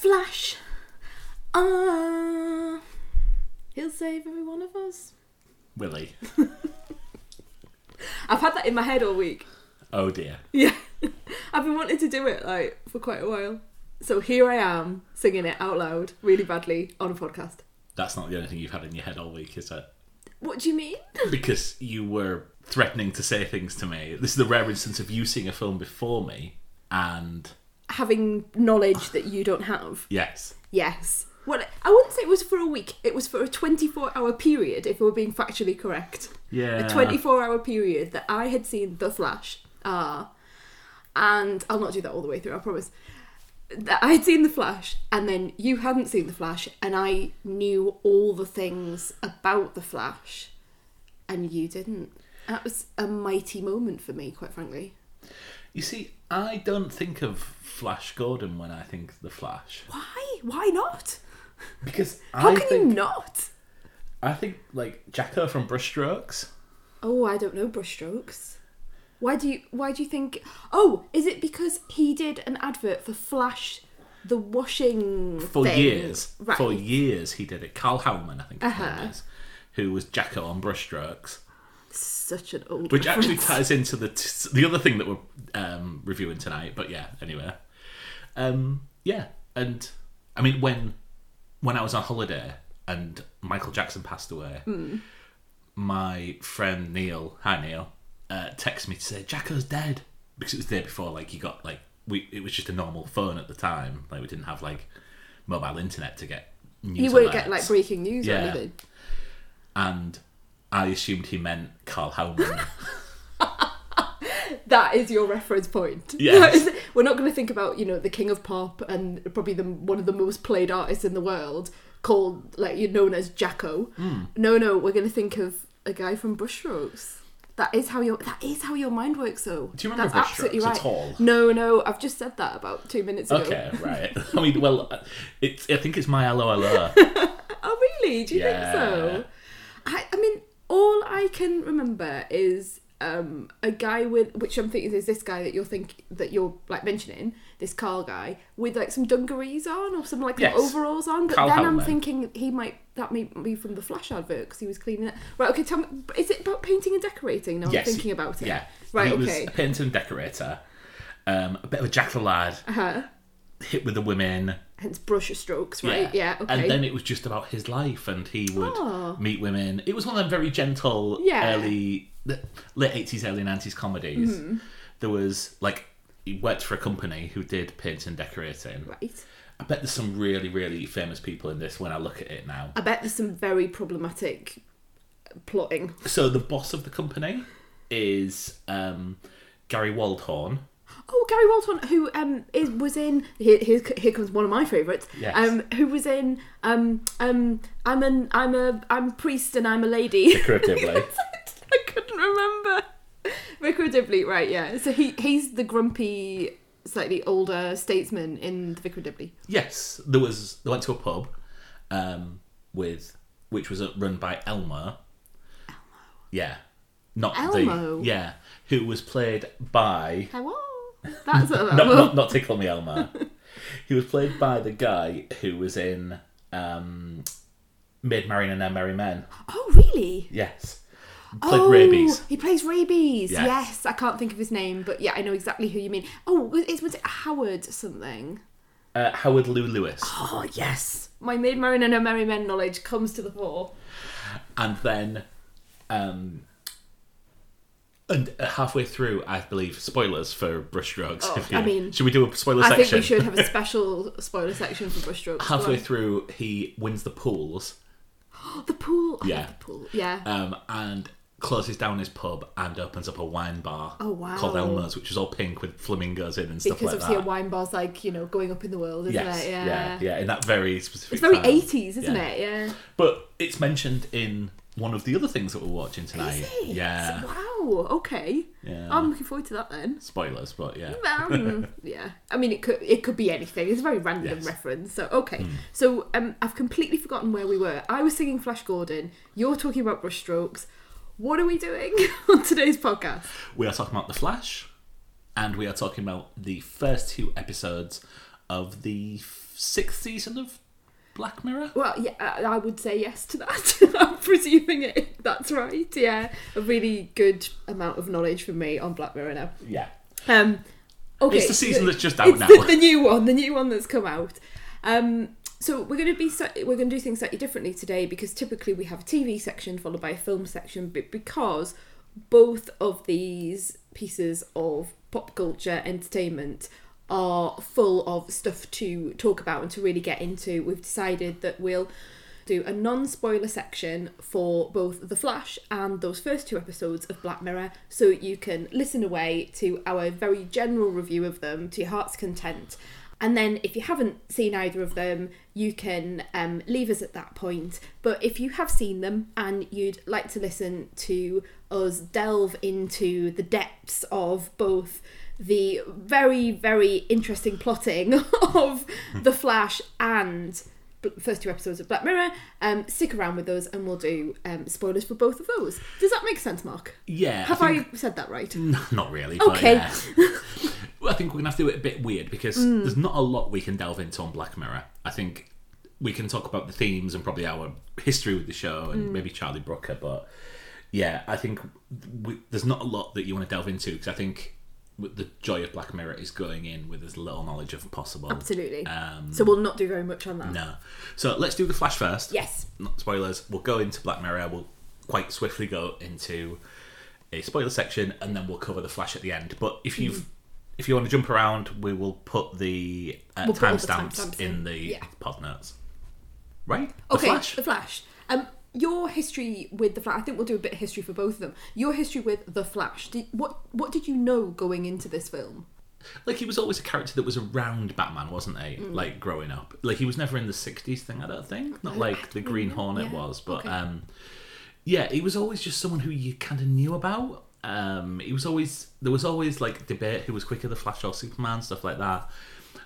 Flash. Ah. he'll save every one of us. Willie. I've had that in my head all week. Oh dear. Yeah. I've been wanting to do it like for quite a while. So here I am singing it out loud really badly on a podcast. That's not the only thing you've had in your head all week, is it? What do you mean? Because you were threatening to say things to me. This is the rare instance of you seeing a film before me, and Having knowledge that you don't have. yes, Yes. Well, I wouldn't say it was for a week. It was for a 24 hour period if we were being factually correct. yeah, a 24 hour period that I had seen The Flash. Ah. and I'll not do that all the way through, I promise. That I had seen The Flash, and then you hadn't seen The Flash, and I knew all the things about The Flash, and you didn't. That was a mighty moment for me, quite frankly. You see, I don't think of Flash Gordon when I think the Flash Why? Why not? because How I can think you not? I think like Jacko from Brushstrokes. Oh, I don't know brushstrokes. Why do you why do you think Oh, is it because he did an advert for Flash the washing For thing? years, Right. for years he did it. Karl Howman, I think his Uh-huh. is, who was Jacko on Brushstrokes. Such an old Which actually ties into the t- the other thing that we're um, reviewing tonight. But yeah, anyway, um, yeah, and I mean when when I was on holiday and Michael Jackson passed away, Hmm. my friend Neil, hi Neil, uh, texted me to say Jacko's dead because it was the day before. Like he got like we it was just a normal phone at the time. Like we didn't have like mobile internet to get news. You won't alerts. get like breaking news or Yeah. anything. and I assumed he meant Karl Howman. That is your reference point. Yes. We're not going to think about, you know, the king of pop and probably the one of the most played artists in the world called like you're known as Jacko. Hmm. No, no, we're going to think of a guy from Brushstrokes. That is how your that is how your mind works though. Do you remember That's Brushstrokes absolutely at right. all? No, no, I've just said that about 2 minutes ago. Okay, right. I mean, well, uh, it's. I think it's my 'Allo 'Allo. Oh, really? Do you Yeah. think so? I, I mean, all I can remember is um, a guy with, which I'm thinking is this guy that you're think that you're like mentioning, this Karl guy with like some dungarees on or some like Yes. overalls on. But Karl then I'm thinking he might that may be from the Flash advert because he was cleaning it. Right? Okay, tell me, is it about painting and decorating? Now yes. I'm thinking about it. Yeah. Right. He okay. was a painter and decorator. Um, a bit of a jack the lad, Uh-huh. hit with the women. Hence brush strokes, right? Yeah. okay. And then it was just about his life, and he would Oh. meet women. It was one of them very gentle, Yeah. early, late eighties, early nineties comedies. Mm-hmm. There was like he worked for a company who did painting and decorating. right. I bet there's some really, really famous people in this when I look at it now. I bet there's some very problematic plotting. So the boss of the company is um, Gary Waldhorn. Oh, Gary Waldhorn, who um is was in here. Here, here comes one of my favourites. Yes. Um, who was in um um I'm an I'm a I'm a priest and I'm a lady. Figuratively. I couldn't remember. Dibley, right? Yeah. So he he's the grumpy, slightly older statesman in the Vicar of Dibley. yes, there was. They went to a pub um, with which was uh, run by Elmer. Elmo. Yeah, not Elmo? the yeah, who was played by Hello. That's not, not not tickle me Elmo. he was played by the guy who was in um, Maid Marian and Then Merry Men. Oh, really? Yes, played oh, rabies. He plays rabies. Yes. Yes. I can't think of his name, but yeah, I know exactly who you mean. Oh, was it, was it Howard something? Uh, Howard Lew Lewis. Oh yes, my Maid Marian and her Merry Men knowledge comes to the fore. and then um and halfway through i believe spoilers for brushstrokes Oh, I mean, should we do a spoiler I section think we should have a special spoiler section for brushstrokes. halfway Go through he wins the pools the pool. Yeah. the pool. Yeah. um and closes down his pub and opens up a wine bar Oh, wow. called elmer's which is all pink with flamingos in and stuff because like that. Because obviously a wine bar's like you know going up in the world, isn't yes it? yeah yeah Yeah. in that very specific It's very eighties, isn't Yeah. it? Yeah. but it's mentioned in one of the other things that we're watching tonight yeah Wow. Okay. Yeah. I'm looking forward to that then. spoilers but yeah Um, yeah, I mean it could it could be anything. It's a very random Yes. Reference. So okay, so um, I've completely forgotten where we were. I was singing Flash Gordon. You're talking about brushstrokes. What are we doing on today's podcast? We are talking about The Flash, and we are talking about the first two episodes of the f- sixth season of Black Mirror. Well, yeah, I I would say yes to that. I'm presuming it. That's right. Yeah, a really good amount of knowledge from me on Black Mirror now. Yeah. Um, okay, It's the season that's just out it's now. The, the new one, the new one that's come out. Um, so we're going to be we're going to do things slightly differently today because typically we have a TV section followed by a film section, but because both of these pieces of pop culture entertainment are full of stuff to talk about and to really get into, we've decided that we'll do a non spoiler section for both The Flash and those first two episodes of Black Mirror so you can listen away to our very general review of them to your heart's content. And then, if you haven't seen either of them, you can um, leave us at that point. But if you have seen them and you'd like to listen to us delve into the depths of both the very, very interesting plotting of The Flash and first two episodes of Black Mirror, um, stick around with us and we'll do um, spoilers for both of those. Does that make sense, Mark? Yeah. Have I I, said that right? No, not really. Okay. yeah. I think we're gonna have to do it a bit weird because Mm. there's not a lot we can delve into on Black Mirror. I think we can talk about the themes and probably our history with the show and Mm. maybe Charlie Brooker, but yeah, I think we, there's not a lot that you want to delve into because I think the joy of Black Mirror is going in with as little knowledge as possible. Absolutely. Um, so we'll not do very much on that. no. So let's do the Flash first. Yes. Not spoilers. We'll go into Black Mirror. We'll quite swiftly go into a spoiler section, and then we'll cover the Flash at the end. But if you've if you want to jump around, we will put the uh. We'll put all the timestamps timestamps in in. the Yeah. pod notes. Right. The Okay, Flash. The Flash. Um, your history with the Flash. I think we'll do a bit of history for both of them. Your history with the Flash. Did, what What did you know going into this film? Like he was always a character that was around Batman, wasn't he? Mm. Like growing up, like he was never in the '60s thing. I don't think. Not like the Green Hornet yeah, was, but okay. um, yeah, he was always just someone who you kind of knew about. Um, he was always there was always like debate who was quicker, the Flash or Superman, stuff like that.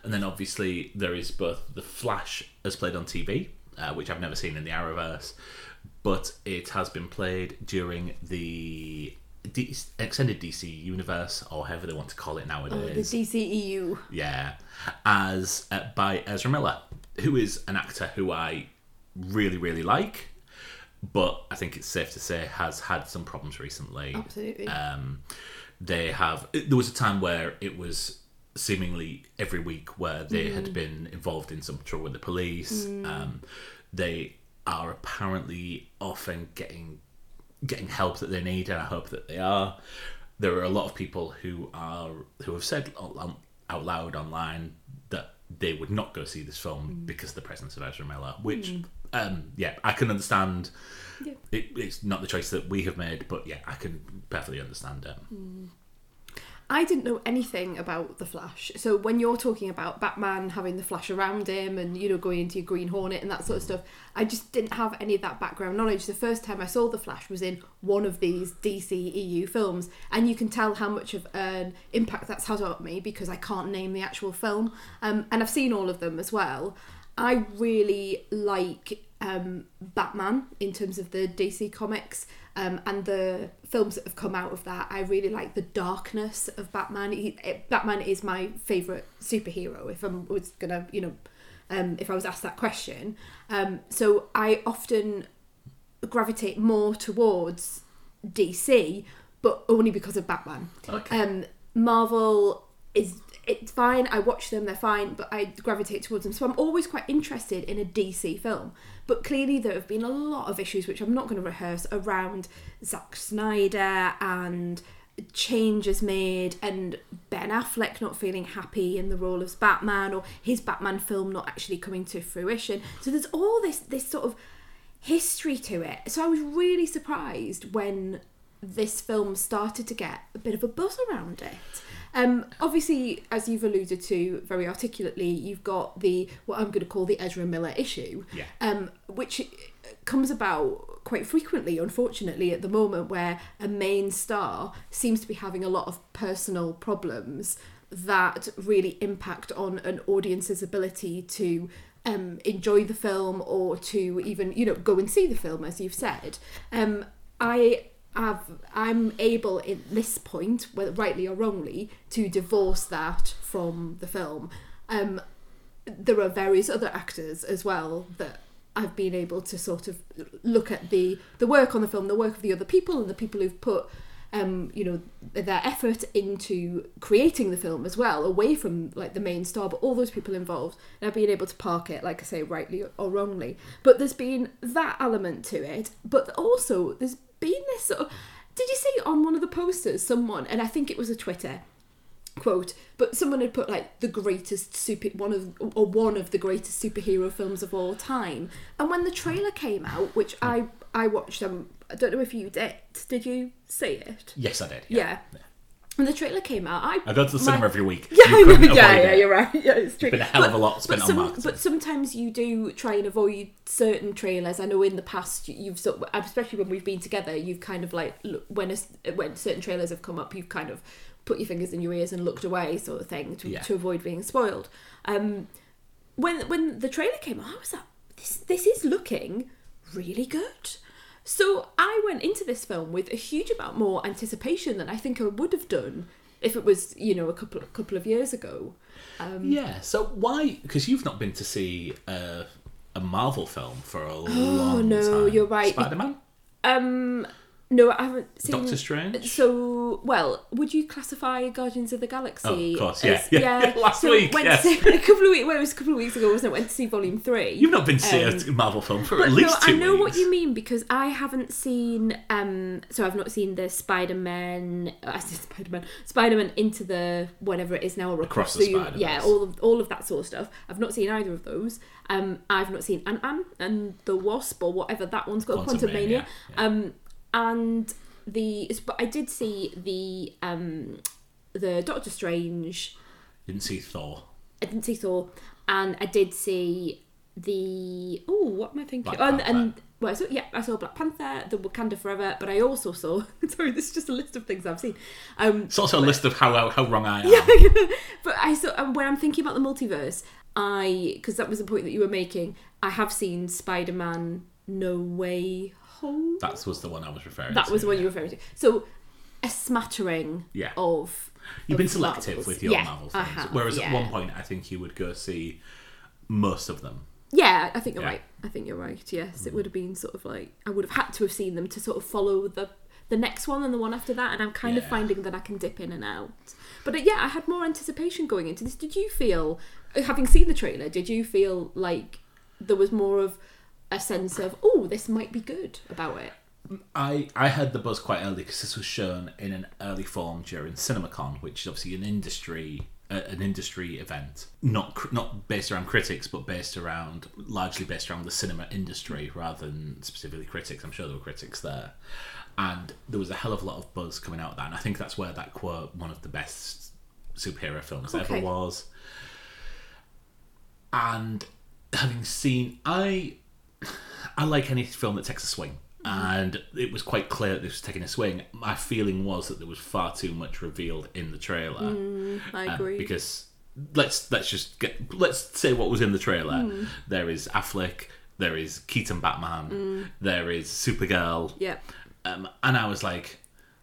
And then obviously there is both the Flash as played on TV, uh, which I've never seen in the Arrowverse, but it has been played during the D- extended DC universe, or however they want to call it nowadays. The nowadays. DCEU. Yeah, as uh, by Ezra Miller, who is an actor who I really really like, but I think it's safe to say has had some problems recently. Absolutely. Um, they have. There was a time where it was seemingly every week where they had been involved in some trouble with the police. Um, they are apparently often getting getting help that they need, and I hope that they are. There are a lot of people who are who have said out loud online that they would not go see this film mm. because of the presence of Ezra Miller, which, mm. um, yeah, I can understand. Yeah. It, it's not the choice that we have made, but yeah, I can perfectly understand it. I didn't know anything about the Flash. So when you're talking about Batman having the Flash around him and you know going into your Green Hornet and that sort of stuff, I just didn't have any of that background knowledge. The first time I saw the Flash was in one of these DC EU films, and you can tell how much of an impact that's had on me because I can't name the actual film. Um, and I've seen all of them as well. I really like um, Batman in terms of the DC comics um, and the films that have come out of that. I really like the darkness of Batman. He, it, Batman is my favorite superhero. If I was gonna, you know, um, if I was asked that question, um, so I often gravitate more towards DC, but only because of Batman. Okay. Um, Marvel is it's fine. I watch them; they're fine, but I gravitate towards them. So I'm always quite interested in a DC film. But clearly, there have been a lot of issues, which I'm not going to rehearse, around Zack Snyder and changes made, and Ben Affleck not feeling happy in the role of Batman, or his Batman film not actually coming to fruition. So there's all this this sort of history to it. So I was really surprised when this film started to get a bit of a buzz around it. Um, obviously, as you've alluded to very articulately, you've got the what I'm going to call the Ezra Miller issue, Yeah. um, which comes about quite frequently, unfortunately, at the moment, where a main star seems to be having a lot of personal problems that really impact on an audience's ability to um, enjoy the film or to even you know go and see the film, as you've said. Um, I have I'm able at this point, whether rightly or wrongly, to divorce that from the film. Um, there are various other actors as well that I've been able to sort of look at the the work on the film, the work of the other people, and the people who've put um, you know their effort into creating the film as well, away from like the main star, but all those people involved, and I've been able to park it, like I say, rightly or wrongly. But there's been that element to it, but also there's been this sort of. Did you see on one of the posters someone, and I think it was a Twitter quote, but someone had put like the greatest super one of or one of the greatest superhero films of all time. And when the trailer came out, which I I watched them, I don't know if you did. Did you see it? Yes, I did. Yeah. When the trailer came out, I I go to the my- cinema every week. Yeah, You I know. couldn't Yeah, yeah, it. you're right. Yeah, it's true. It's Been a hell of a lot spent on some- marketing. But sometimes you do try and avoid certain trailers. I know in the past you- you've sort, of, especially when we've been together, you've kind of like when a, when certain trailers have come up, you've kind of put your fingers in your ears and looked away, sort of thing, to, Yeah. to avoid being spoiled. Um, when when the trailer came out, I was like, this this is looking really good. So I went into this film with a huge amount more anticipation than I think I would have done if it was, you know, a couple a couple of years ago. Um, Yeah. So why? Because you've not been to see a, a Marvel film for a long Oh, no, time. you're right. Spider Man, Um, no, I haven't seen. Doctor Strange. So, well, would you classify Guardians of the Galaxy? Oh, of course, yeah, as- yeah, yeah, last so week, Went yes. to see, a couple of weeks. Well, it was a couple of weeks ago, wasn't it? Went to see Volume Three. You've not been to see Um, a Marvel film for at least no, two I know what you mean because I haven't seen. Um, so I've not seen the Spider Man. I said Spider Man. Spider Man into the whatever it is now. or Across the you- Spider-Verse. Yeah, all of all of that sort of stuff. I've not seen either of those. Um, I've not seen Ant Man and the Wasp or whatever that one's called, Quantumania. Yeah. Um, and the but I did see the um the Doctor Strange. Didn't see Thor. I didn't see Thor, and I did see the oh, what am I thinking? Oh, and, and well, so yeah, I saw Black Panther, the Wakanda Forever, but I also saw. sorry, this is just a list of things I've seen. Um, It's also a list of how how wrong I am. Yeah, but I saw um, when I'm thinking about the multiverse, I because that was the point that you were making. I have seen Spider Man No Way Home. That was the one I was referring to. That to. was the one you were referring to. So a smattering Yeah. of. You've been selective Marvels. with your Yeah, Marvel I films. have, Whereas yeah. at one point, I think you would go see most of them. Yeah, I think you're Yeah. right. I think you're right. Yes, it would have been sort of like I would have had to have seen them to sort of follow the the next one and the one after that, and I'm kind of finding that I can dip in and out. But uh, yeah, I had more anticipation going into this. Did you feel, uh, having seen the trailer, did you feel like there was more of a sense of oh, this might be good about it? I, I heard the buzz quite early because this was shown in an early form during CinemaCon, which is obviously an industry uh, an industry event, not cr- not based around critics, but based around largely based around the cinema industry rather than specifically critics. I'm sure there were critics there, and there was a hell of a lot of buzz coming out of that, and I think that's where that quote, one of the best superhero films Okay. ever, was. And having seen, I I like any film that takes a swing. And it was quite clear that this was taking a swing. My feeling was that there was far too much revealed in the trailer. I Um, agree. because let's let's just get let's say what was in the trailer. Hmm. There is Affleck, there is Keaton Batman, Hmm. there is Supergirl, yeah. um, and I was like,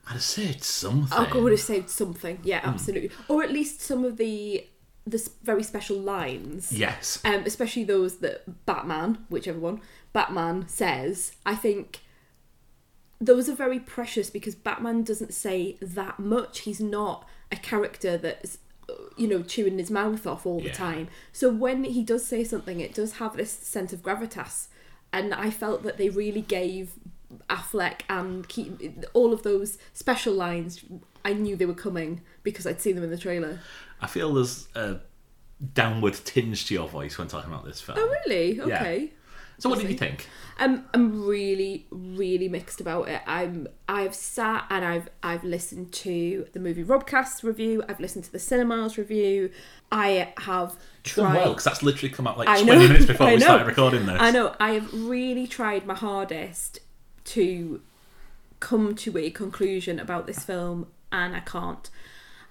I'd have said something. Oh, God would have saved something. Hmm. Yeah, absolutely. Or at least some of the the very special lines. Yes, um, especially those that Batman, whichever one, Batman says, I think those are very precious because Batman doesn't say that much. He's not a character that's, you know, chewing his mouth off all the Yeah. time. So when he does say something, it does have this sense of gravitas. And I felt that they really gave Affleck and Keaton all of those special lines. I knew they were coming because I'd seen them in the trailer. I feel there's a downward tinge to your voice when talking about this film. Oh, really? Okay. So what did you think? I'm I'm really really mixed about it. I'm I've sat and I've I've listened to the movie Robcast review. I've listened to the cinemas review. I have tried. well because that's literally come out like I 20 know. minutes before we started recording this. I know. I have really tried my hardest to come to a conclusion about this film, and I can't.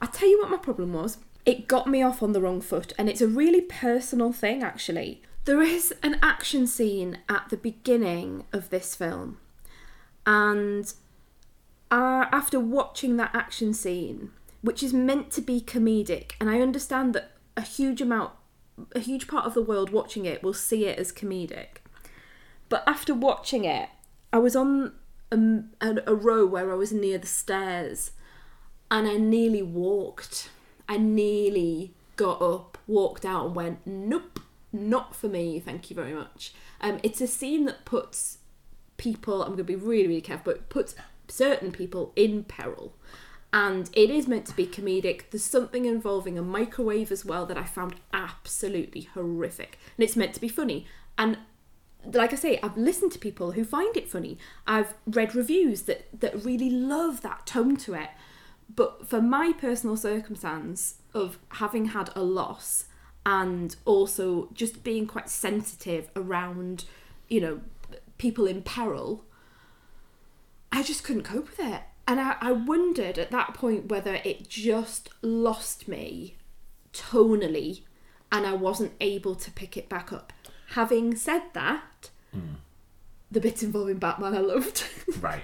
I tell you what my problem was. It got me off on the wrong foot, and it's a really personal thing, actually. There is an action scene at the beginning of this film, and uh, after watching that action scene, which is meant to be comedic, and I understand that a huge amount a huge part of the world watching it will see it as comedic. But after watching it, I was on a, a, a row where I was near the stairs and I nearly walked. I nearly got up, walked out, and went, nope, not for me, thank you very much. Um, it's a scene that puts people, I'm going to be really, really careful, but puts certain people in peril. And it is meant to be comedic. There's something involving a microwave as well that I found absolutely horrific. And it's meant to be funny. And like I say, I've listened to people who find it funny. I've read reviews that, that really love that tone to it. But for my personal circumstance of having had a loss and also just being quite sensitive around, you know, people in peril, I just couldn't cope with it. And I, I wondered at that point whether it just lost me tonally and I wasn't able to pick it back up. Having said that, hmm. the bits involving Batman I loved. Right.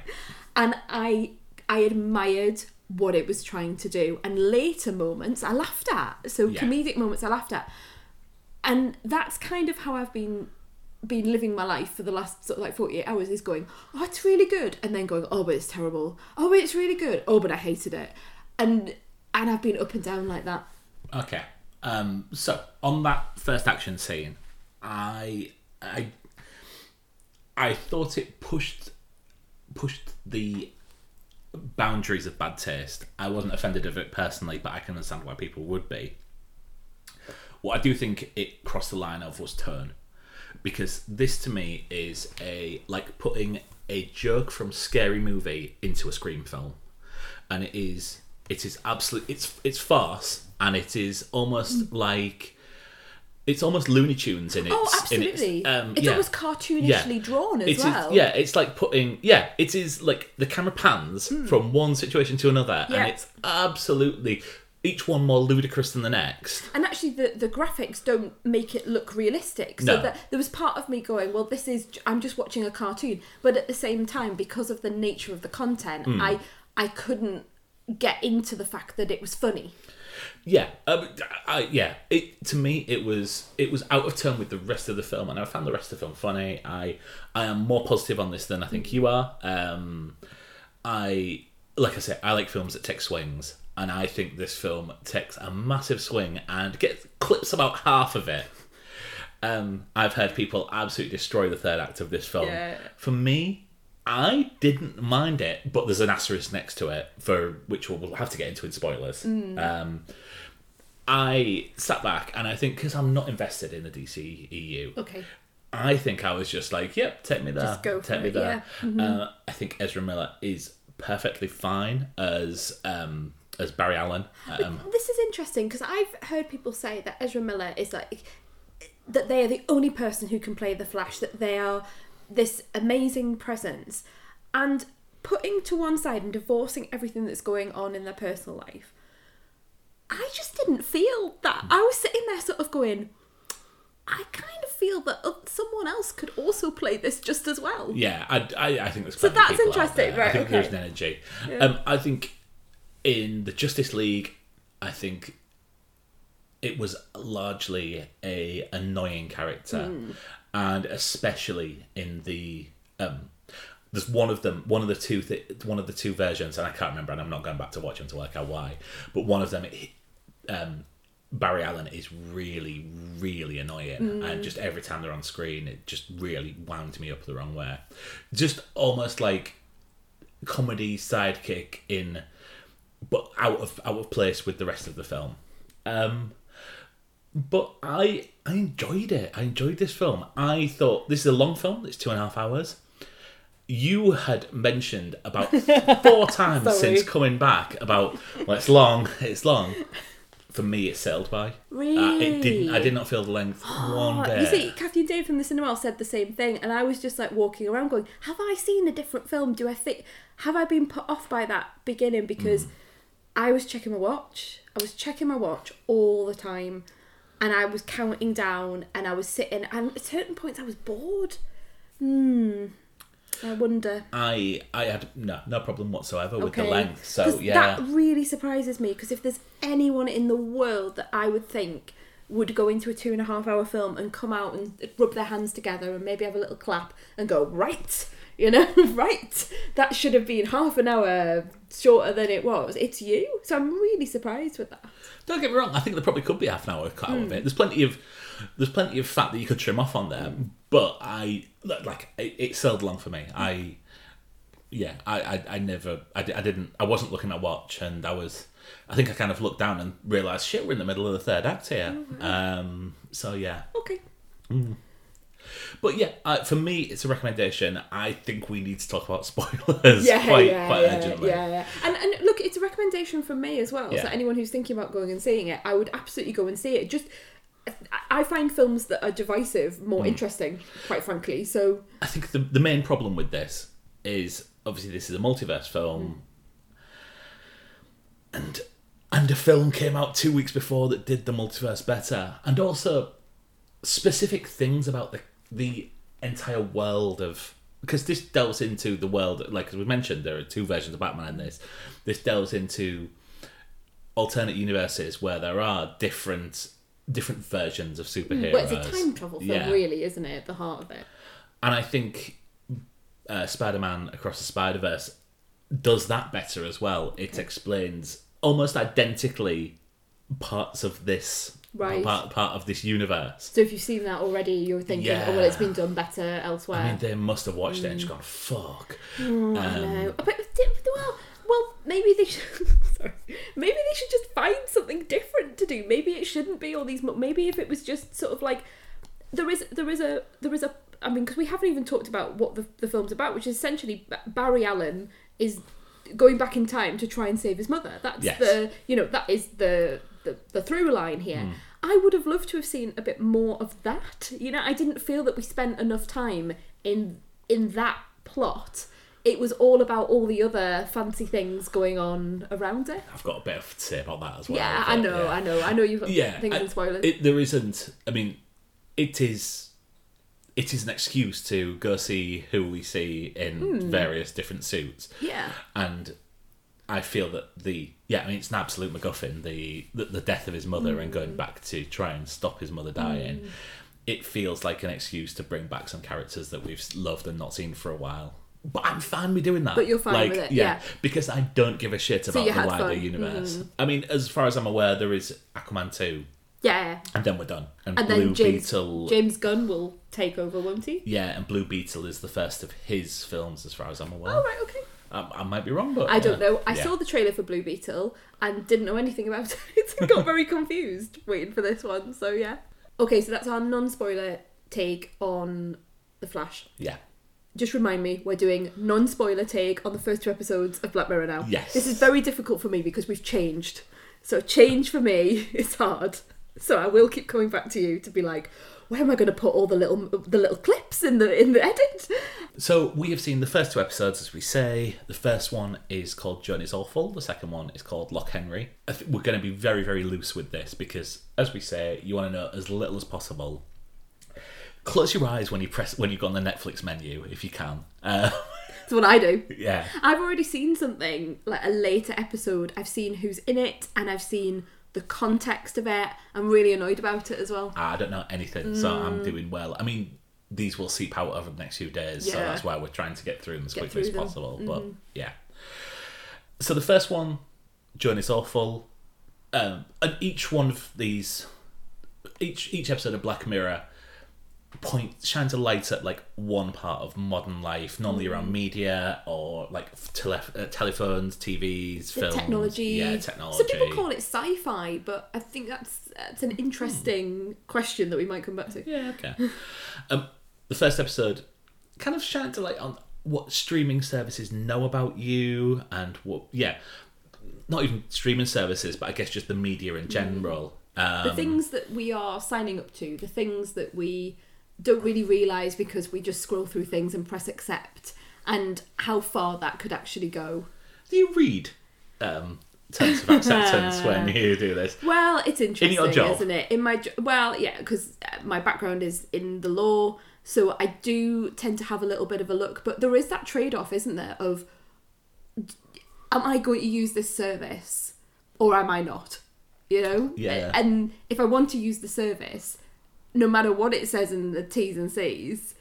and I I admired what it was trying to do. And later moments I laughed at. So Yeah. comedic moments I laughed at. And that's kind of how I've been been living my life for the last sort of like 48 hours is going, oh, it's really good. And then going, oh, but it's terrible. Oh, but it's really good. Oh, but I hated it. And and I've been up and down like that. Okay. Um, so on that first action scene, I I I thought it pushed pushed the boundaries of bad taste. I wasn't offended of it personally, but I can understand why people would be. What I do think it crossed the line of was tone, because this to me is a like putting a joke from scary movie into a scream film, and it is it is absolute it's it's farce and it is almost mm. like it's almost Looney Tunes in its Oh, absolutely. its um, it's yeah. almost cartoonishly drawn as It is- well. yeah, it's like putting yeah, it is like the camera pans from one situation to another. Yeah. and it's absolutely each one more ludicrous than the next. And actually, the, the graphics don't make it look realistic. So No. that there was part of me going, well, this is I'm just watching a cartoon. But at the same time, because of the nature of the content, Hmm. I I couldn't get into the fact that it was funny. Yeah, um, I, yeah. It to me, it was it was out of turn with the rest of the film, and I found the rest of the film funny. I I am more positive on this than I think you are. Um, I like I said, I like films that take swings, and I think this film takes a massive swing and gets clips about half of it. Um, I've heard people absolutely destroy the third act of this film. Yeah. For me, I didn't mind it, but there's an asterisk next to it for which we'll have to get into in spoilers. Um, I sat back and I think because I'm not invested in the DC EU, Okay. I think I was just like, "Yep, take me there, Just go take for me it, there." yeah. Mm-hmm. Uh, I think Ezra Miller is perfectly fine as um, as Barry Allen. Um, This is interesting because I've heard people say that Ezra Miller is like that they are the only person who can play the Flash. That they are this amazing presence, and putting to one side and divorcing everything that's going on in their personal life. I just that. I was sitting there, sort of going. I kind of feel that someone else could also play this just as well. Yeah, I, I, I think there's So that's interesting, there. I right, think there's an energy. Um, I think in the Justice League, I think it was largely a annoying character, Hmm. and especially in the um, there's one of them, one of the two, th- one of the two versions, and I can't remember, and I'm not going back to watch them to work out why, but one of them. It, um, Barry Allen is really, really annoying, and just every time they're on screen, it just really wound me up the wrong way. Just almost like comedy sidekick in, but out of out of place with the rest of the film. Um, but I I enjoyed it. I enjoyed this film. I thought this is a long film. It's two and a half hours. You had mentioned about four times since coming back about well, it's long. It's long. For me, it sailed by. Uh, it didn't. I did not feel the length one bit. You see, Kathleen Dave from the cinema said the same thing, and I was just like walking around going, "Have I seen a different film? Do I think have I been put off by that beginning?" Because Mm. I was checking my watch. I was checking my watch all the time, and I was counting down, and I was sitting, and at certain points I was bored. Hmm. I wonder. I I had no no problem whatsoever with the length. So yeah, That really surprises me because if there's anyone in the world that I would think would go into a two and a half hour film and come out and rub their hands together and maybe have a little clap and go, right, you know, right, that should have been half an hour shorter than it was. It's you. So I'm really surprised with that. Don't get me wrong. I think there probably could be half an hour cut out of it. Hmm. There's plenty of there's plenty of fat that you could trim off on there. But I like it, it sailed along for me. I yeah. I I, I never I, I didn't I wasn't looking at watch and I was. I think I kind of looked down and realised shit. We're in the middle of the third act here. Um, so yeah, Okay. but yeah, uh, for me, it's a recommendation. I think we need to talk about spoilers Yeah, quite, yeah, quite yeah, urgently. yeah, yeah. And and look, it's a recommendation from me as well. Yeah. So anyone who's thinking about going and seeing it, I would absolutely go and see it. Just I find films that are divisive more Hmm. interesting, quite frankly. So I think the the main problem with this is obviously this is a multiverse film, and and a film came out two weeks before that did the multiverse better, and also specific things about the the entire world of because this delves into the world like as we mentioned there are two versions of Batman in this. This delves into alternate universes where there are different different versions of superheroes. Well, it's a time travel film, Yeah. really, isn't it? At the heart of it. And I think uh, Spider Man Across the Spider Verse does that better as well. It explains almost identically parts of this Right. part, part of this universe. So if you've seen that already, you're thinking, Yeah. oh well, it's been done better elsewhere. I mean, they must have watched it and just gone, fuck. Mm, I Um, know. But well, well, maybe they should. sorry, maybe they should just find something different to do. Maybe it shouldn't be all these. mo- Maybe if it was just sort of like there is there is a there is a. I mean, because we haven't even talked about what the the film's about, which is essentially Barry Allen is going back in time to try and save his mother. That's Yes. the you know that is the the, the through line here. Mm. I would have loved to have seen a bit more of that. You know, I didn't feel that we spent enough time in in that plot. It was all about all the other fancy things going on around it. I've got a bit to say about that as well. yeah, I know, yeah. I know, I know you've got yeah, things I- in spoilers. It, there isn't. I mean, it is. It is an excuse to go see who we see in Hmm. various different suits, yeah, and I feel that the yeah, I mean, it's an absolute MacGuffin. The the, the death of his mother and Hmm. going back to try and stop his mother dying. It feels like an excuse to bring back some characters that we've loved and not seen for a while. But I'm fine with doing that. But you're fine like, with it, yeah. because I don't give a shit about you the wider fun. universe. Mm. I mean, as far as I'm aware, there is Aquaman two, yeah. and then we're done. And, And Blue then James Beetle, James Gunn will take over, won't he? yeah, and Blue Beetle is the first of his films, as far as I'm aware. Oh right, okay. I, I might be wrong, but I don't yeah. know. I Yeah. saw the trailer for Blue Beetle and didn't know anything about it. I got very confused waiting for this one. So yeah. Okay, so that's our non-spoiler take on the Flash. Yeah, Just remind me, we're doing non-spoiler take on the first two episodes of Black Mirror now. Yes. This is very difficult for me because we've changed. So change for me is hard. So I will keep coming back to you to be like, where am I going to put all the little the little clips in the in the edit? So we have seen the first two episodes, as we say. The first one is called Joan is Awful. The second one is called Loch Henry. I think we're going to be very, very loose with this because, as we say, you want to know as little as possible. Close your eyes when you press when you go on the Netflix menu, if you can. Uh, That's what I do. yeah, I've already seen something like a later episode. I've seen who's in it and I've seen the context of it. I'm really annoyed about it as well. I don't know anything, so I'm doing well. I mean, these will seep out over the next few days, so Yeah. that's why we're trying to get through them as Get quickly as through them. possible. But yeah. So the first one, Joan is Awful, um, and each one of these, each each episode of Black Mirror, point shines a light at like one part of modern life, normally around media or like tele- uh, telephones, TVs, The films, technology. yeah, technology. Some people call it sci-fi, but I think that's that's an interesting question that we might come back to. Yeah, okay. um, the first episode kind of shined a light on what streaming services know about you and what, yeah, not even streaming services, but I guess just the media in general. Um, The things that we are signing up to, the things that we don't really realise because we just scroll through things and press accept, and how far that could actually go. do you read um, terms of acceptance when you do this? Well, it's interesting, your job? isn't it? In my well, yeah, because my background is in the law, so I do tend to have a little bit of a look. But there is that trade-off, isn't there? Of am I going to use this service or am I not? you know. Yeah. And if I want to use the service, no matter what it says in the T's and C's,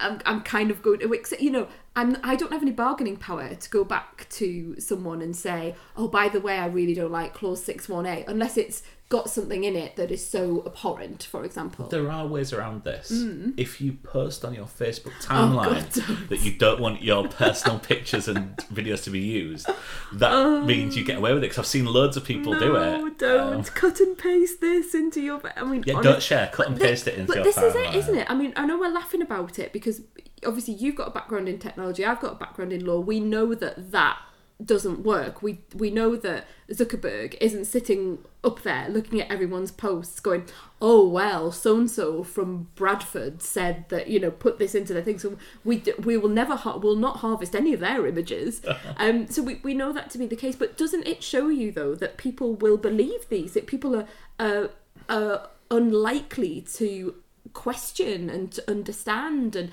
I'm, I'm kind of going to accept, you know, I'm, I don't have any bargaining power to go back to someone and say, oh, by the way, I really don't like clause 618, unless it's got something in it that is so abhorrent, for example. There are ways around this. If you post on your Facebook Mm. Oh, God, timeline that you don't want your personal pictures and videos to be used, that means you get away with it. Because I've seen loads of people do no, it. don't Um, cut and paste this into your. I mean, yeah, honest- don't share. Cut and paste it into But your this is it, timeline. isn't it? I mean, I know we're laughing about it because obviously you've got a background in technology, I've got a background in law. We know that that doesn't work. We we know that Zuckerberg isn't sitting up there looking at everyone's posts going, "Oh well, so and so from Bradford said that you know put this into their thing." So we we will never ha- will not harvest any of their images. um, so we, we know that to be the case. But doesn't it show you though that people will believe these? That people are uh, are unlikely to question and to understand, and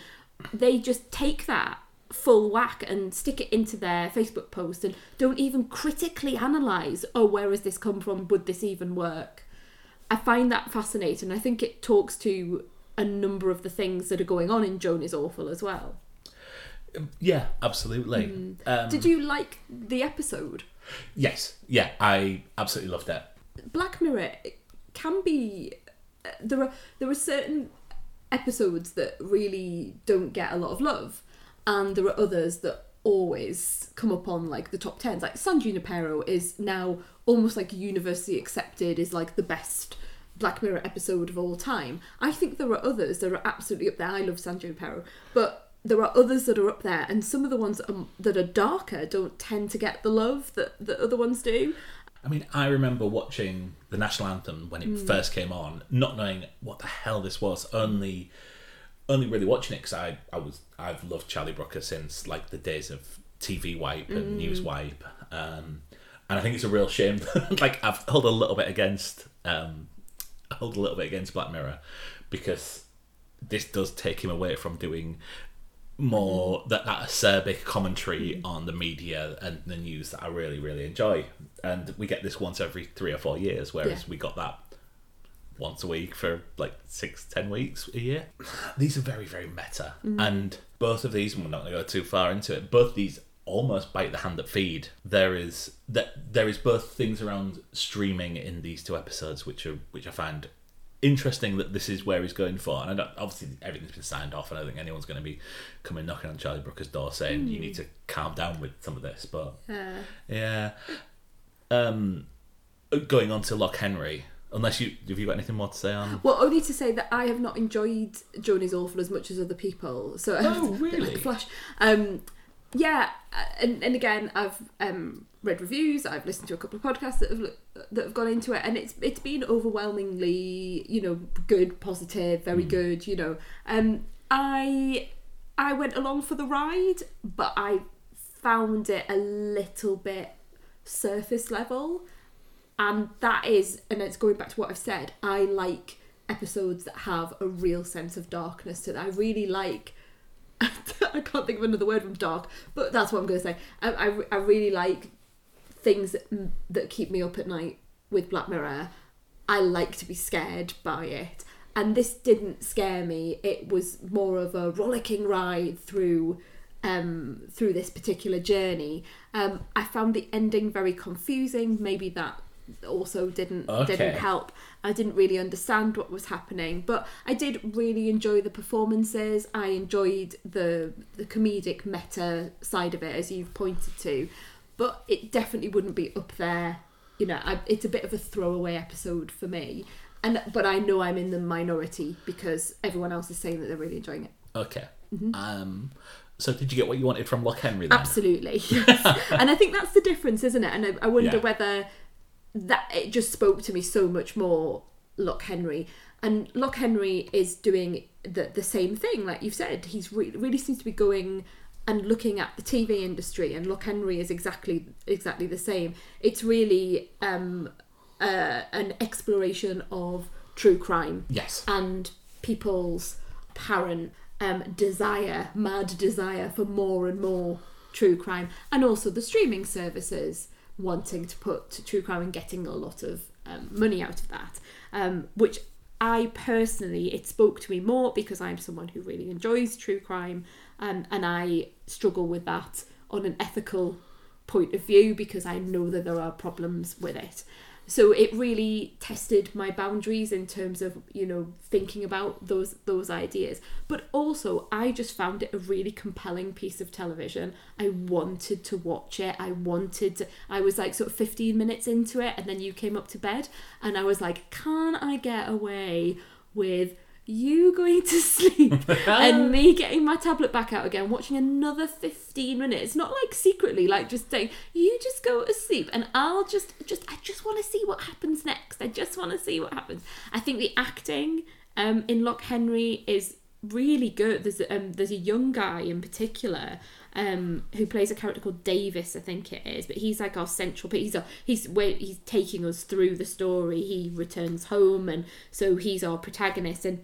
they just take that full whack and stick it into their Facebook post and don't even critically analyze, oh, where has this come from? Would this even work? I find that fascinating. I think it talks to a number of the things that are going on in Joan is Awful as well. Yeah, absolutely. Mm. Um, Did you like the episode? Yes. Yeah, I absolutely loved it. Black Mirror can be uh, there are there are certain episodes that really don't get a lot of love and there are others that always come up on like the top 10s like San Junipero is now almost like universally accepted is like the best Black Mirror episode of all time. I think there are others that are absolutely up there. I love San Junipero but there are others that are up there and some of the ones that are, that are darker don't tend to get the love that, the other ones do I mean, I remember watching the national anthem when it Mm. first came on, not knowing what the hell this was. Only, only really watching it because I, I was, I've loved Charlie Brooker since like the days of TV Wipe and Mm. News Wipe, um, and I think it's a real shame. like I've held a little bit against, um, I hold a little bit against Black Mirror because this does take him away from doing more mm-hmm. that that acerbic commentary mm-hmm. on the media and the news that I really really enjoy. And we get this once every three or four years, whereas Yeah. we got that once a week for like six ten weeks a year. These are very very meta, mm-hmm. and both of these. and We're not going to go too far into it. Both these almost bite the hand that feed. There is that there is both things around streaming in these two episodes, which are which I find interesting that this is where he's going for. And I don't, obviously everything's been signed off, and I don't think anyone's going to be coming knocking on Charlie Brooker's door saying you need to calm down with some of this. But uh, yeah, um, going on to Loch Henry. Unless you have you got anything more to say on? Well, only to say that I have not enjoyed Joan is Awful as much as other people. So Oh, a bit really? like Flash. Um, yeah, uh, and, and again, I've um, read reviews. I've listened to a couple of podcasts that have that have gone into it, and it's it's been overwhelmingly, you know, good, positive, very good. You know, um, I I went along for the ride, but I found it a little bit surface level and that is and it's going back to what i've said i like episodes that have a real sense of darkness to them i really like i can't think of another word from dark but that's what i'm going to say i, I, I really like things that, that keep me up at night with black mirror i like to be scared by it and this didn't scare me it was more of a rollicking ride through um, through this particular journey. Um, I found the ending very confusing. Maybe that also didn't Okay. didn't help. I didn't really understand what was happening, but I did really enjoy the performances. I enjoyed the the comedic meta side of it, as you've pointed to, but it definitely wouldn't be up there. You know, I, it's a bit of a throwaway episode for me. And but I know I'm in the minority because everyone else is saying that they're really enjoying it. Okay. Mm-hmm. Um, so did you get what you wanted from Loch Henry then? Absolutely, yes. and I think that's the difference, isn't it? And I, I wonder Yeah. whether that it just spoke to me so much more. Loch Henry and Loch Henry is doing the the same thing, like you've said. He's re- really seems to be going and looking at the TV industry, and Loch Henry is exactly exactly the same. It's really um, uh, an exploration of true crime Yes. and people's apparent um, desire, mad desire for more and more true crime, and also the streaming services wanting to put true crime and getting a lot of um, money out of that, um, which I personally, it spoke to me more because I'm someone who really enjoys true crime um, and I struggle with that on an ethical point of view because I know that there are problems with it. So it really tested my boundaries in terms of you know thinking about those those ideas. But also, I just found it a really compelling piece of television. I wanted to watch it. I wanted. To, I was like sort of fifteen minutes into it, and then you came up to bed, and I was like, can I get away with? You going to sleep and me getting my tablet back out again, watching another 15 minutes, not like secretly, like just saying, you just go to sleep and I'll just, just, I just want to see what happens next. I just want to see what happens. I think the acting um, in Loch Henry is really good. There's um, there's a young guy in particular um, who plays a character called Davis, I think it is, but he's like our central. But he's a, he's he's taking us through the story. He returns home, and so he's our protagonist. And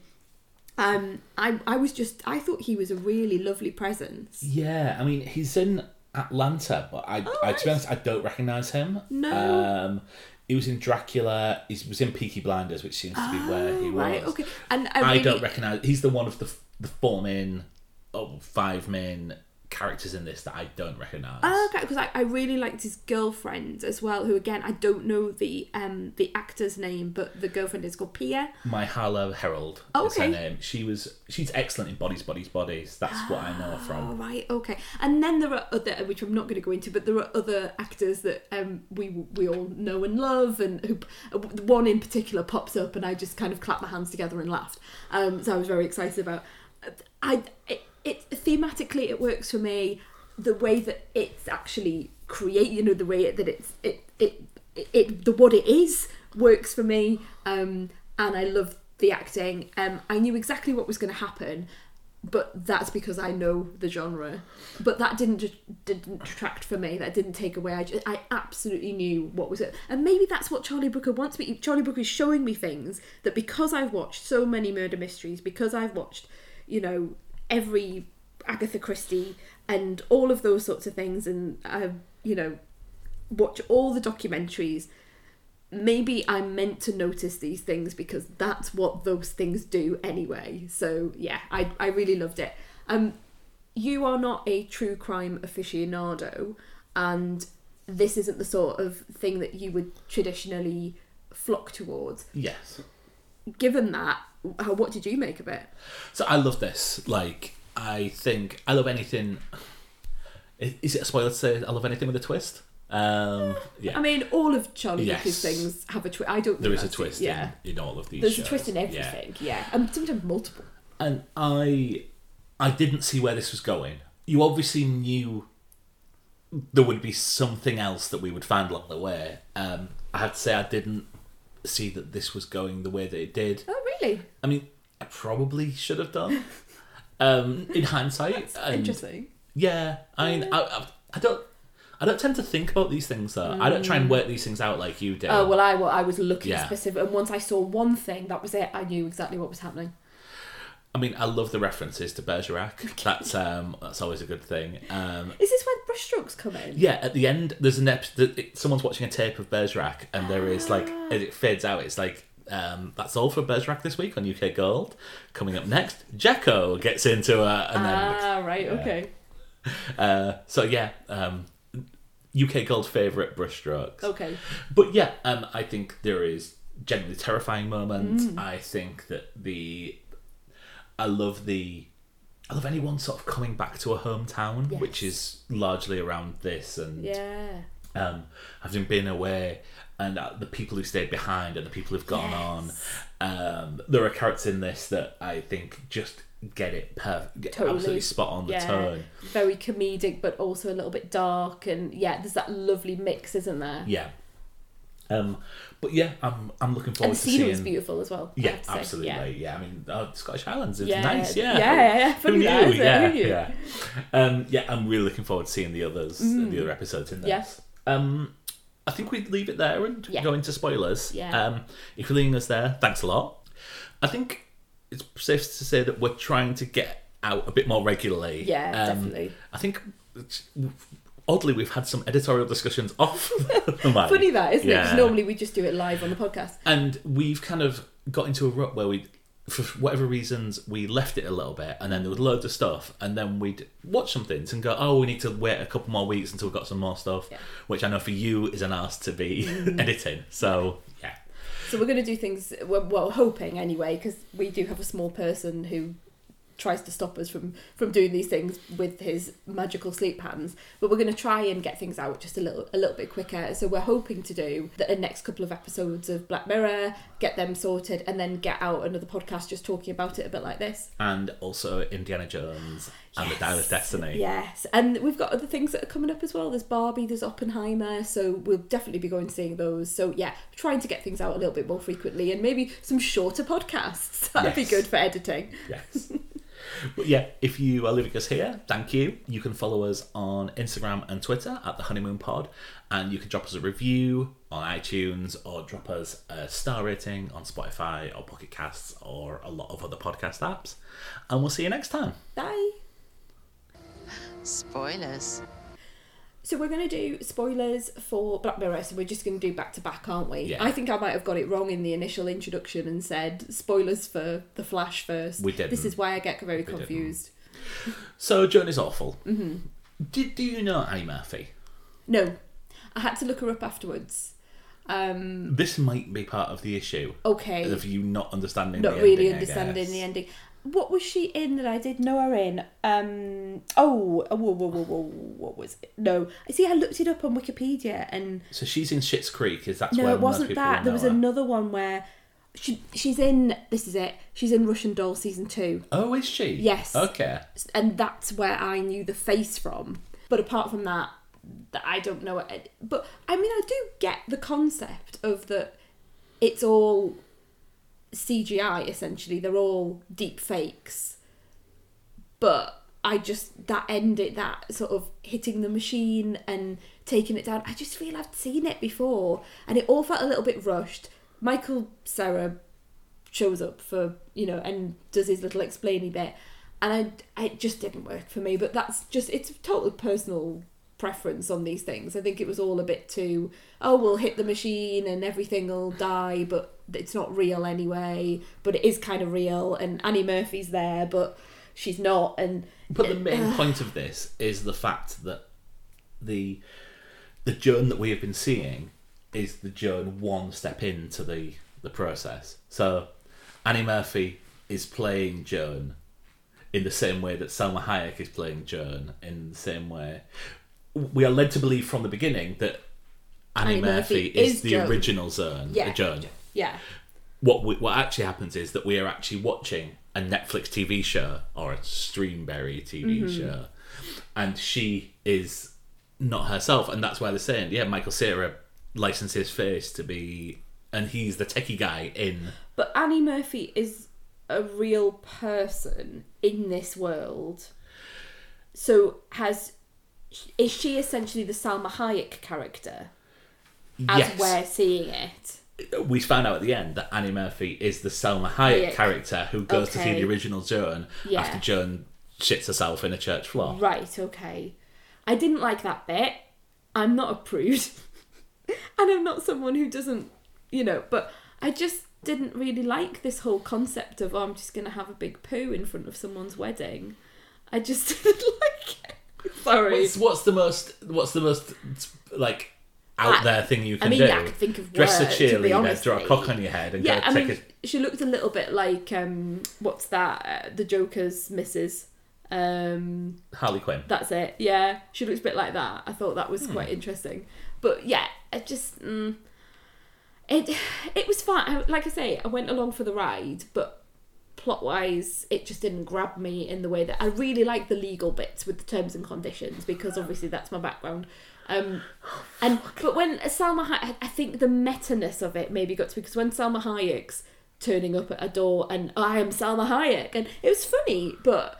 um, I I was just I thought he was a really lovely presence. Yeah, I mean he's in Atlanta, but I, Oh, I to be honest, I don't recognise him. No. Um, he was in Dracula. He was in Peaky Blinders, which seems to be where he was. Oh, Right, okay, and I, I don't recognise. He's the one of the the four main, oh, five main characters in this that I don't recognise. Oh, okay, because I, I really liked his girlfriend as well, who again I don't know the um the actor's name, but the girlfriend is called Pia. Myha'la Herrold Oh, is her okay. name. She was she's excellent in Bodies, Bodies, Bodies. That's what I know her Oh from. right, okay. And then there are other, which I'm not going to go into, but there are other actors that um we we all know and love, and who one in particular pops up, and I just kind of clapped my hands together and laughed. Um, so I was very excited about. I it, it thematically it works for me. The way that it's actually create, you know, the way that it's it it it, the what it is works for me. Um, and I love the acting. Um, I knew exactly what was going to happen but that's because I know the genre. But that didn't just didn't detract for me. That didn't take away. I just, I absolutely knew what was it, and maybe that's what Charlie Brooker wants me. Charlie Brooker is showing me things that because I've watched so many murder mysteries, because I've watched, you know, every Agatha Christie and all of those sorts of things, and I, you know, watch all the documentaries maybe I'm meant to notice these things because that's what those things do anyway. So yeah, I I really loved it. Um, you are not a true crime aficionado, and this isn't the sort of thing that you would traditionally flock towards. Yes. Given that, how, what did you make of it? So I love this. Like I think I love anything. Is it a spoiler to say I love anything with a twist? Um, yeah. I mean, all of Charlie Yes. Brooker's things have a twist. I don't. there think is a it. twist Yeah. in, in all of these. There's shows. a twist in Yeah. everything, yeah, and sometimes multiple. and I I didn't see where this was going. You obviously knew there would be something else that we would find along the way. Um, I have to say I didn't see that this was going the way that it did. Oh, really? I mean, I probably should have done. Um, in hindsight, and Interesting. yeah, I mean, I, I, I don't, I don't tend to think about these things though. I don't try and work these things out like you do. Oh well, I well, I was looking Yeah. specific, and once I saw one thing, that was it. I knew exactly what was happening. I mean, I love the references to Bergerac. That's um, that's always a good thing. Um, Is this where Brush Strokes come in? Yeah, at the end, there's an episode. Someone's watching a tape of Bergerac, and there is like, as it fades out, it's like, um, that's all for Bergerac this week on UK Gold. Coming up next, Jacko gets into a, and then, Ah, right. Okay. uh, so yeah, um, UK Gold favourite Brush Strokes. Okay. But yeah, um, I think there is generally terrifying moments. I think that the, I love the, I love anyone sort of coming back to a hometown, Yes. which is largely around this and Yeah. um, having been away and uh, the people who stayed behind and the people who've gone Yes. on. Um, there are characters in this that I think just get it perfect, get Totally. absolutely spot on the Yeah. tone. Very comedic, but also a little bit dark, and yeah, there's that lovely mix, isn't there? Yeah. Um, but yeah, I'm I'm looking forward And to scenery seeing. is beautiful as well. Yeah, have to say. absolutely. Yeah. Yeah, I mean, uh, Scottish Highlands is Yeah. nice. Yeah, Yeah, yeah, yeah. Who knew? that, isn't it? Yeah, Who knew? yeah. Um, yeah, I'm really looking forward to seeing the others, the other episodes in this. Yes. Um, I think we'd leave it there and Yeah. go into spoilers. Yeah. Um, if you're leaving us there, thanks a lot. I think it's safe to say that we're trying to get out a bit more regularly. Yeah, Um, definitely. I think it's- oddly, we've had some editorial discussions off the mic. Funny that, isn't it? Because normally we just do it live on the podcast. And we've kind of got into a rut where we, for whatever reasons, we left it a little bit, and then there was loads of stuff, and then we'd watch some things and go, "Oh, we need to wait a couple more weeks until we've got some more stuff," Yeah. which I know for you is an ask to be mm. editing. So yeah, So we're going to do things, well hoping anyway, because we do have a small person who tries to stop us from from doing these things with his magical sleep patterns but we're going to try and get things out just a little a little bit quicker so we're hoping to do the next couple of episodes of black mirror get them sorted and then get out another podcast just talking about it a bit like this and also Indiana Jones and the Dial of Destiny. Yes, and we've got other things that are coming up as well. There's Barbie, there's Oppenheimer, so we'll definitely be going seeing those. So yeah, trying to get things out a little bit more frequently and maybe some shorter podcasts. That'd be good for editing. Yes. But yeah, if you are leaving us here, thank you. You can follow us on Instagram and Twitter at the Honeymoon Pod, and you can drop us a review on iTunes or drop us a star rating on Spotify or Pocket Casts or a lot of other podcast apps. And we'll see you next time. Bye. Spoilers. So we're going to do spoilers for Black Mirror. So we're just going to do back to back, aren't we? Yeah. I think I might have got it wrong in the initial introduction and said spoilers for The Flash first. We didn't. This is why I get very didn't. confused. So, Joan is awful. Mm-hmm. Did do you know Annie Murphy? No, I had to look her up afterwards. Um, This might be part of the issue okay. of you not understanding. not the really ending, understanding the ending. What was she in that I did know her in? Um, oh, oh, whoa, whoa, whoa, whoa, what was it? No, I see. I looked it up on Wikipedia, and So she's in Schitt's Creek. Is that no, where it wasn't that. There was her. another one where she she's in. This is it. She's in Russian Doll season two, Oh, is she? Yes. Okay. and that's where I knew the face from. But apart from that, that I don't know it. But I mean, I do get the concept of that. It's all CGI essentially. They're all deep fakes. But I just that ended that sort of hitting the machine and taking it down. I just feel I've seen it before, and it all felt a little bit rushed. Michael Cera shows up for you know and does his little explainy bit, and I it just didn't work for me. But that's just it's a total personal preference on these things. I think it was all a bit too oh we'll hit the machine and everything will die, but it's not real anyway. But it is kind of real, and Annie Murphy's there, but she's not, and But the main point of this is the fact that the the Joan that we have been seeing is the Joan one step into the the process. So Annie Murphy is playing Joan in the same way that Salma Hayek is playing Joan in the same way. We are led to believe from the beginning that Annie, Annie Murphy, Murphy is, is the Joan. original Joan. yeah, Joan. yeah. What we, what actually happens is that we are actually watching a Netflix TV show or a Streamberry TV Mm-hmm. show, and she is not herself, and that's why they're saying, yeah, Michael Cera licensed his face to be, and he's the techie guy in. But Annie Murphy is a real person in this world. So has is she essentially the Salma Hayek character as yes, we're seeing it? we found out at the end that Annie Murphy is the Salma Hayek Hayek. character who goes to see the original Joan Yeah. after Joan shits herself in a church floor. Right, okay. I didn't like that bit. I'm not a prude. and I'm not someone who doesn't, you know, but I just didn't really like this whole concept of, oh, I'm just going to have a big poo in front of someone's wedding. I just didn't like it. Sorry. What's, what's the most? What's the most like out I- there thing you I can mean, do? I could think of Dress a cheerleader, draw a cock on your head, and yeah, go I take mean, a she looked a little bit like, um, what's that? Uh, the Joker's missus. Um, Harley Quinn. That's it. Yeah, she looks a bit like that. I thought that was Hmm. quite interesting. But yeah, it just mm, it it was fun. I, like I say, I went along for the ride, but plot wise, it just didn't grab me in the way that I really like the legal bits with the terms and conditions because obviously that's my background. Um, and but when Salma, Hayek, I think the meta-ness of it maybe got to me because when Salma Hayek's turning up at a door and "Oh, I am Salma Hayek, and it was funny, but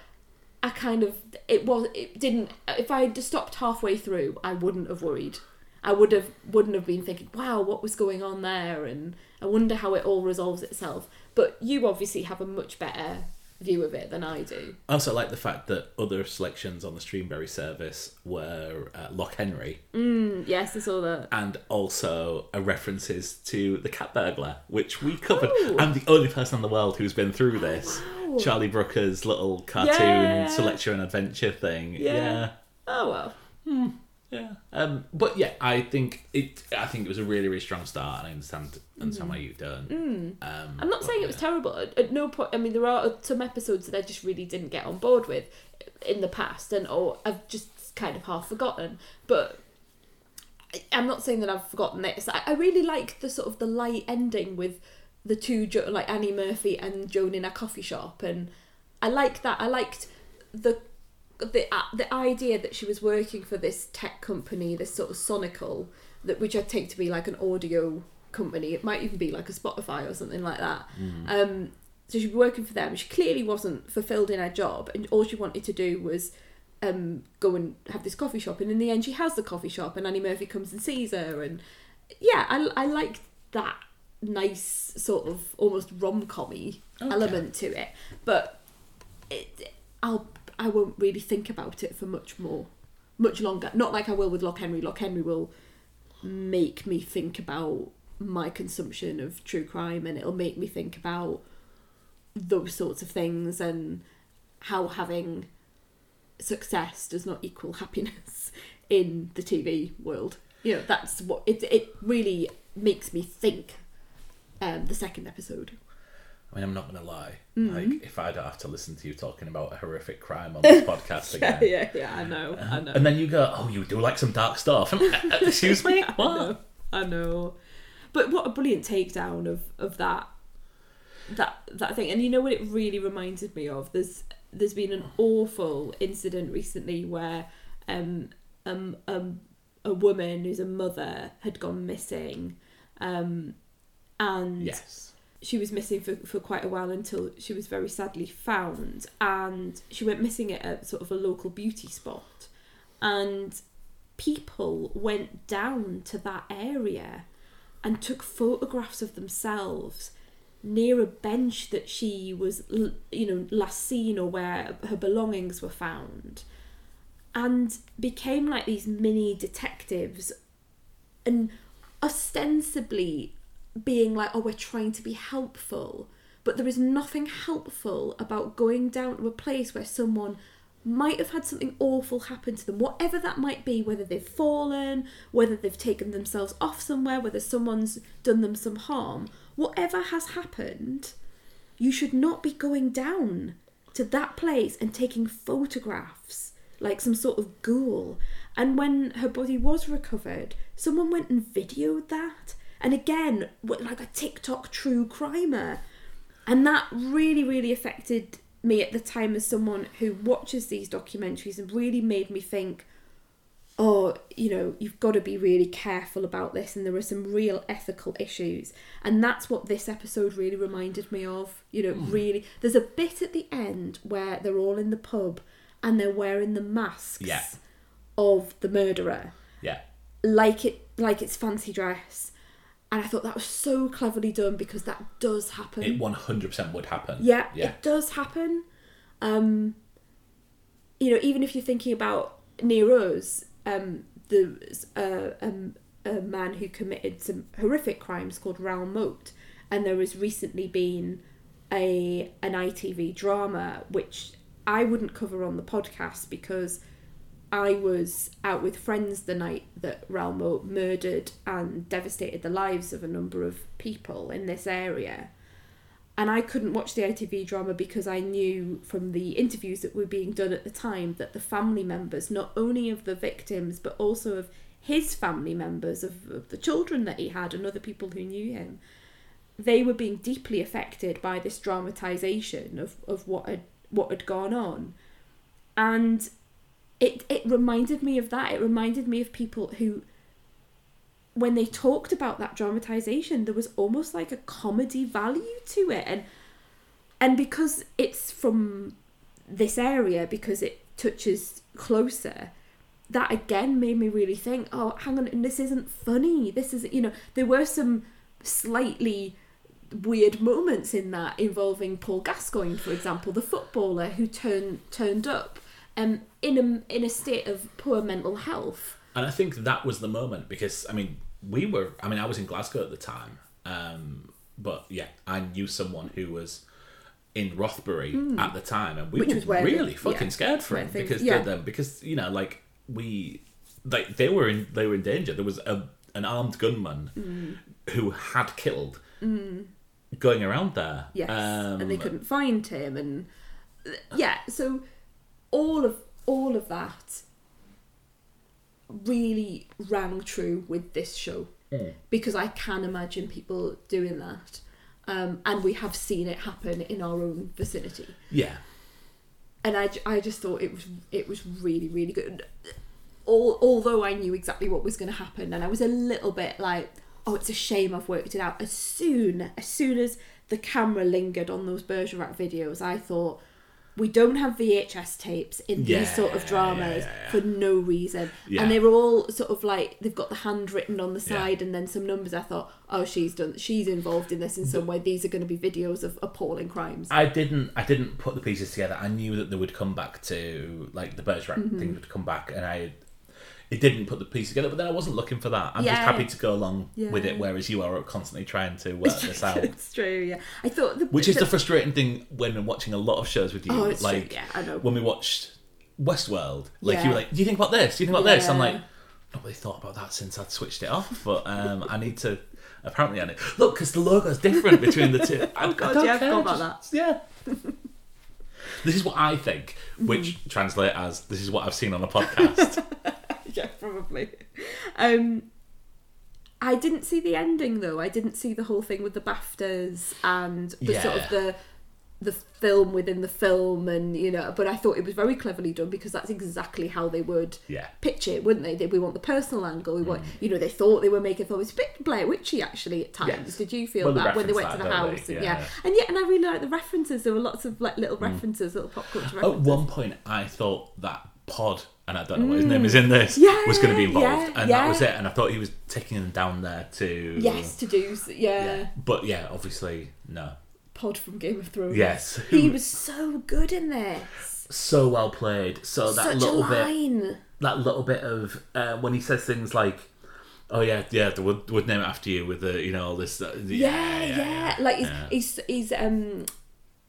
I kind of it was it didn't. If I had stopped halfway through, I wouldn't have worried. I would have wouldn't have been thinking, "Wow, what was going on there?" And I wonder how it all resolves itself. But you obviously have a much better view of it than I do. I also like the fact that other selections on the Streamberry service were uh, Loch Henry Mm, yes, I saw that. and also uh, references to the cat burglar, which we covered. Oh. I'm the only person in the world who's been through this. wow. Charlie Brooker's little cartoon Yeah. selection and adventure thing. Yeah. yeah. Oh well. Yeah. Um, but yeah, I think it. I think it was a really, really strong start, and I understand understand why you've done. Um, Mm. I'm not saying it was terrible. At, no point. I mean, there are some episodes that I just really didn't get on board with in the past, and or I've just kind of half forgotten. But I'm not saying that I've forgotten this. I, I really like the sort of the light ending with the two Jo- like Annie Murphy and Joan in a coffee shop, and I like that. I liked the the uh, the idea that she was working for this tech company, this sort of Sonical, that which I take to be like an audio company. It might even be like a Spotify or something like that. Um, so she'd be working for them. She clearly wasn't fulfilled in her job, and all she wanted to do was um, go and have this coffee shop. And in the end, she has the coffee shop, and Annie Murphy comes and sees her. And yeah, I I like that nice sort of almost rom commy Okay. element to it, but it, I'll I won't really think about it for much more, much longer. Not like I will with Loch Henry. Loch Henry will make me think about my consumption of true crime, and it'll make me think about those sorts of things and how having success does not equal happiness in the TV world. You know, that's what it it really makes me think. Um, the second episode. I mean, I'm not going to lie. Mm-hmm. Like, if I don't have to listen to you talking about a horrific crime on this podcast again, yeah, yeah, I know, I know. and then you go, "Oh, you do like some dark stuff." Uh, uh, Excuse me, I what? know, I know. But what a brilliant takedown of of that that that thing. And you know what it really reminded me of? There's there's been an awful incident recently where um um, um a woman who's a mother had gone missing. Um and Yes. She was missing for, for quite a while until she was very sadly found and she went missing at a sort of a local beauty spot. And people went down to that area and took photographs of themselves near a bench that she was you know last seen or where her belongings were found and became like these mini detectives and ostensibly being like, oh, we're trying to be helpful. But there is nothing helpful about going down to a place where someone might have had something awful happen to them, whatever that might be, whether they've fallen, whether they've taken themselves off somewhere, whether someone's done them some harm, whatever has happened, you should not be going down to that place and taking photographs like some sort of ghoul. And when her body was recovered, someone went and videoed that. And again, like a TikTok true crimer. And that really, really affected me at the time as someone who watches these documentaries and really made me think, oh, you know, you've got to be really careful about this, and there are some real ethical issues. And that's what this episode really reminded me of. You know, hmm. really, there's a bit at the end where they're all in the pub and they're wearing the masks Yeah. of the murderer, Yeah. like it, like it's fancy dress. And I thought that was so cleverly done because that does happen. It 100% would happen. Yeah, Yeah. it does happen. Um, you know, even if you're thinking about Nero's, um, the uh, um, a man who committed some horrific crimes called Raoul Moat, and there has recently been a an ITV drama which I wouldn't cover on the podcast because I was out with friends the night that Raoul Moat murdered and devastated the lives of a number of people in this area. And I couldn't watch the ITV drama because I knew from the interviews that were being done at the time that the family members, not only of the victims but also of his family members, of, of the children that he had and other people who knew him, they were being deeply affected by this dramatization of, of what had what had gone on, and it it reminded me of that. It reminded me of people who when they talked about that dramatization there was almost like a comedy value to it and and because it's from this area because it touches closer that again made me really think oh hang on this isn't funny this is you know there were some slightly weird moments in that involving Paul Gascoigne, for example, the footballer who turned turned up um, in a in a state of poor mental health. And I think that was the moment because I mean we were I mean I was in Glasgow at the time, um, but yeah I knew someone who was in Rothbury at the time, and we. Which were really fucking yeah, scared for him because yeah. them because you know like we like they were in they were in danger. There was a an armed gunman Hmm. who had killed going around there. Yes, um, and they couldn't find him, and yeah, so all of all of that really rang true with this show Mm. because I can imagine people doing that, um, and we have seen it happen in our own vicinity. Yeah, and I, I just thought it was it was really really good. All, although I knew exactly what was going to happen, and I was a little bit like, oh, it's a shame I've worked it out. As soon as soon as the camera lingered on those Bergerac videos, I thought we don't have VHS tapes in Yeah, these sort of dramas yeah, yeah. for no reason, and they were all sort of like they've got the handwritten on the side and then some numbers. I thought, oh, she's done, she's involved in this in some way. These are going to be videos of appalling crimes. I didn't. I didn't put the pieces together. I knew that they would come back to like the Bergerac Mm-hmm. thing would come back, and I. It didn't put the piece together, but then I wasn't looking for that. I'm just happy to go along with it, whereas you are constantly trying to work this out. it's true, yeah. I thought the, Which is the frustrating thing when I'm watching a lot of shows with you. Oh, it's true, like yeah, I know. when we watched Westworld, like you were like, "Do you think about this? Do you think about this?" I'm Yeah. like, "Not really thought about that since I'd switched it off." But um, I need to. Apparently, I need look because the logo's different between the two. I, Oh, God, I yeah, care, about just- Yeah. this is what I think, which Mm-hmm. translate as this is what I've seen on a podcast. Yeah, probably. Um, I didn't see the ending though. I didn't see the whole thing with the Baftas and the sort of the the film within the film, and you know. But I thought it was very cleverly done because that's exactly how they would yeah. pitch it, wouldn't they? they we want the personal angle. We Mm. want, you know, they thought they were making film. It's a bit Blair Witchy actually at times. Yes. Did you feel Well, that when they went reference to the house? And, Yeah. yeah, and yeah, and I really like the references. There were lots of like little references, little pop culture references. At one point, I thought that Pod, and I don't know what his name is in this, Mm. Yeah, was going to be involved, yeah, and yeah. that was it. And I thought he was taking them down there to Yes, to do yeah. yeah. But yeah, obviously no. Pod from Game of Thrones. Yes, he was so good in this. So well played. So that Such a little bit, line. that little bit of uh, when he says things like. Oh yeah, yeah. They would would name it after you with the you know all this. Uh, Yeah, yeah. Like he's, he's he's um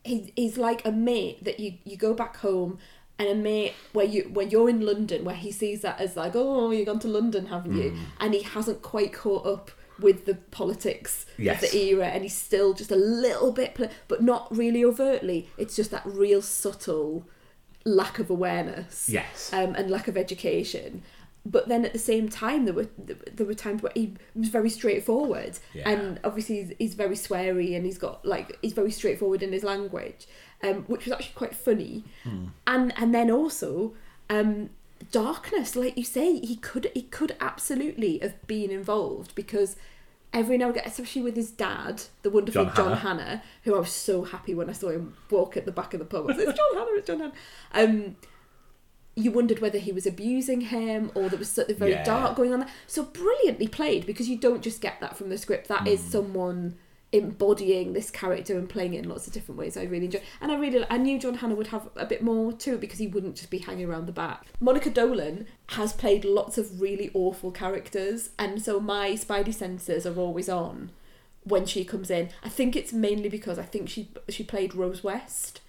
he's, he's like a mate that you you go back home and a mate where you when you're in London where he sees that as like oh you've gone to London haven't you Mm. and he hasn't quite caught up with the politics Yes. of the era and he's still just a little bit but not really overtly it's just that real subtle lack of awareness Yes. um, and lack of education. But then at the same time, there were there were times where he was very straightforward, Yeah. and obviously he's, he's very sweary, and he's got like he's very straightforward in his language, um, which was actually quite funny. And and then also um, darkness, like you say, he could he could absolutely have been involved because every now and again, especially with his dad, the wonderful John John, Hannah. Hannah, who I was so happy when I saw him walk at the back of the pub. I was like, it's John Hannah, it's John Hannah. Um, you wondered whether he was abusing him or there was something very Yeah. dark going on there. So brilliantly played because you don't just get that from the script. That is Hmm. someone embodying this character and playing it in lots of different ways. I really enjoy, and I really I knew John Hannah would have a bit more to it because he wouldn't just be hanging around the back. Monica Dolan has played lots of really awful characters, and so my spidey senses are always on when she comes in. I think it's mainly because I think she she played Rose West,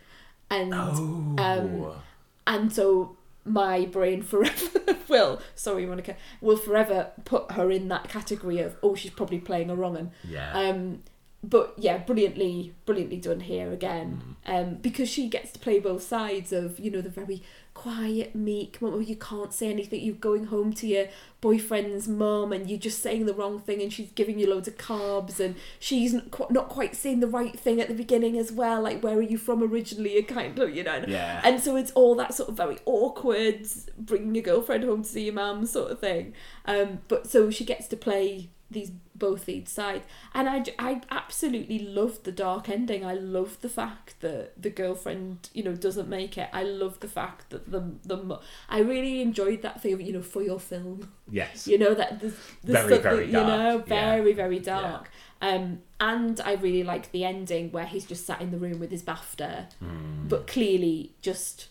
and Oh. um, and so my brain forever will sorry Monica will forever put her in that category of oh she's probably playing a wrong one yeah. um but yeah brilliantly brilliantly done here again. Um because she gets to play both sides of you know the very quiet meek mum where you can't say anything you're going home to your boyfriend's mum and you're just saying the wrong thing and she's giving you loads of carbs and she's not qu- not quite saying the right thing at the beginning as well like where are you from originally? you kind of you know Yeah. and so it's all that sort of very awkward bringing your girlfriend home to see your mum sort of thing. Um but so she gets to play these both each side. And I, I absolutely loved the dark ending. I love the fact that the girlfriend you know doesn't make it. I love the fact that the the i really enjoyed that thing of you know for your film. Yes. you know that there's, there's Very, very you know dark, yeah. very very dark. Um and i really like the ending where he's just sat in the room with his bafta. Hmm. but clearly just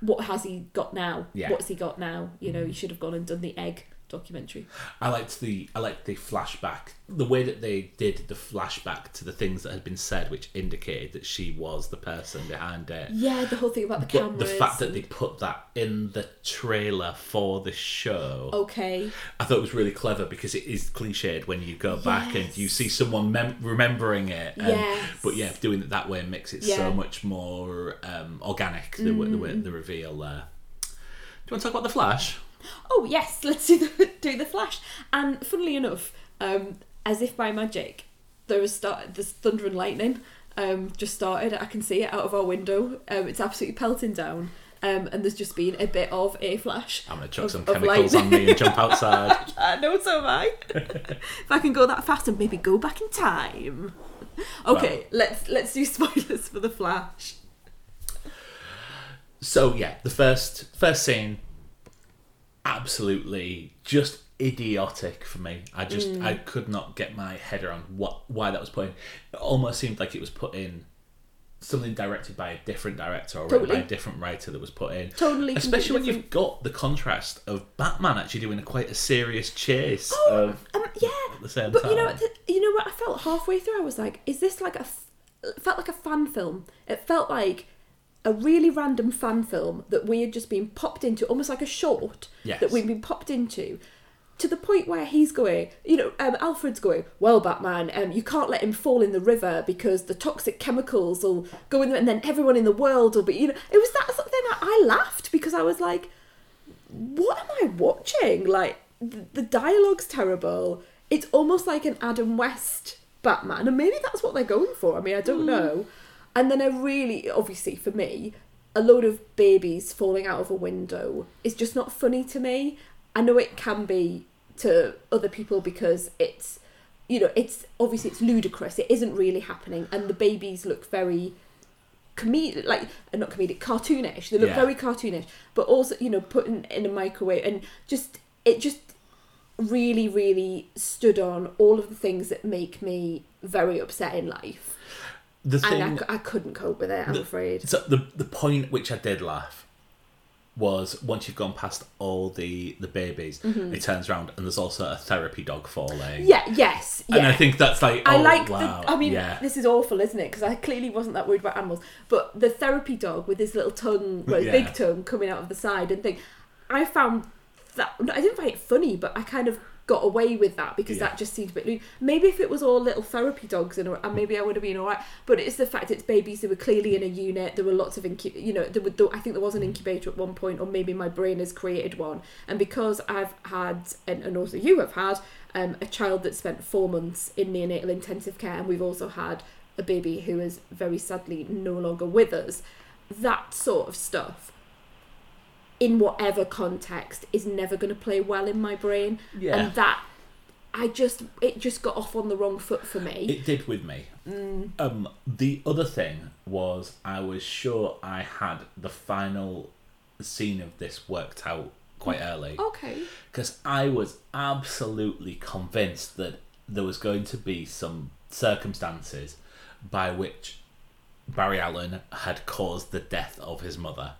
what has he got now? Yeah. Hmm. what's he got now? You know he should have gone and done the egg documentary I liked the I liked the flashback, the way that they did the flashback to the things that had been said, which indicated that she was the person behind it. yeah the whole thing about the But cameras the fact that they put that in the trailer for the show, okay I thought it was really clever because it is cliched when you go back and you see someone mem- remembering it. And, Yes. But yeah, doing it that way makes it Yeah. so much more um, organic. The, way the way Mm. the reveal there. Do you want to talk about the Flash? Oh yes let's do the do the flash and funnily enough um as if by magic there is start there's thunder and lightning um just started i can see it out of our window um it's absolutely pelting down um and there's just been a bit of a flash I'm going to chuck Of- some chemicals on me and jump outside. I know so am I. if I can go that fast and maybe go back in time. Okay, let's let's do spoilers for the Flash. So yeah, the first first scene, absolutely just idiotic for me. I just Mm. I could not get my head around what why that was put in. It almost seemed like it was put in something directed by a different director or written by a different writer that was put in. Totally, especially when completely you've got the contrast of Batman actually doing a quite a serious chase Oh, of um, yeah. at the same But time. you know, you know what? I felt halfway through. I was like, "Is this like a?" F- felt like a fan film. It felt like a really random fan film that we had just been popped into, almost like a short Yes. that we'd been popped into. To the point where he's going, you know, um, Alfred's going, well, Batman, um, you can't let him fall in the river because the toxic chemicals will go in there, and then everyone in the world will be, you know, it was that sort of thing. I, I laughed because I was like, what am I watching? Like the, the dialogue's terrible. It's almost like an Adam West Batman, and maybe that's what they're going for. I mean, I don't know. And then I really, obviously, for me, a load of babies falling out of a window is just not funny to me. I know it can be to other people because it's, you know, it's obviously it's ludicrous. It isn't really happening, and the babies look very comedic, like not comedic, cartoonish. They look Yeah. very cartoonish, but also you know put in, in a microwave and just it just really really stood on all of the things that make me very upset in life, the thing and I, I couldn't cope with it. I'm the- afraid. So the the point which I did laugh was once you've gone past all the the babies, it turns around and there's also a therapy dog falling. Mm-hmm. Yeah. Yes. Yeah. And I think that's like I oh, like wow, the. I mean, yeah. this is awful, isn't it? Because I clearly wasn't that worried about animals. But the therapy dog with his little tongue, well, his Yeah. big tongue coming out of the side and thing, I found that I didn't find it funny, but I kind of got away with that because Yeah. that just seemed a bit. lewd. Maybe if it was all little therapy dogs and, and maybe I would have been all right. But it's the fact it's babies. They were clearly in a unit. There were lots of incu- You know, there were, there, I think there was an incubator at one point, or maybe my brain has created one. And because I've had, and, and also you have had, um, a child that spent four months in neonatal intensive care, and we've also had a baby who is very sadly no longer with us. That sort of stuff, in whatever context, is never going to play well in my brain, Yeah. and that I just it just got off on the wrong foot for me. It did with me. Mm. Um, the other thing was I was sure I had the final scene of this worked out quite early okay. because I was absolutely convinced that there was going to be some circumstances by which Barry Allen had caused the death of his mother.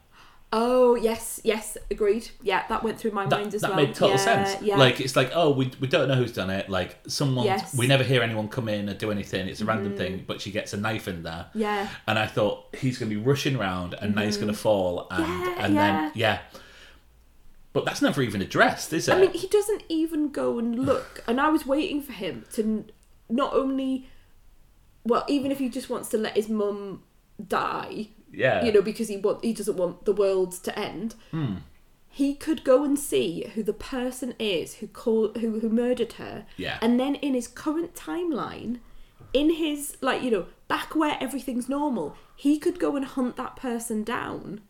Oh yes, yes, agreed. Yeah, that went through my That, mind as that well. That made total yeah, sense. Yeah. Like it's like oh we, we don't know who's done it. Like someone Yes. Mm-hmm. we never hear anyone come in or do anything. It's a random thing, but she gets a knife in there. yeah. and I thought he's going to be rushing around and now he's going to fall and Mm-hmm. Yeah, and then yeah but that's never even addressed is it I mean, he doesn't even go and look, and I was waiting for him to not only, well, even if he just wants to let his mum die, yeah you know, because he want he doesn't want the world to end. Hmm. He could go and see who the person is who call who who murdered her, Yeah. and then in his current timeline, in his like you know back where everything's normal, he could go and hunt that person down.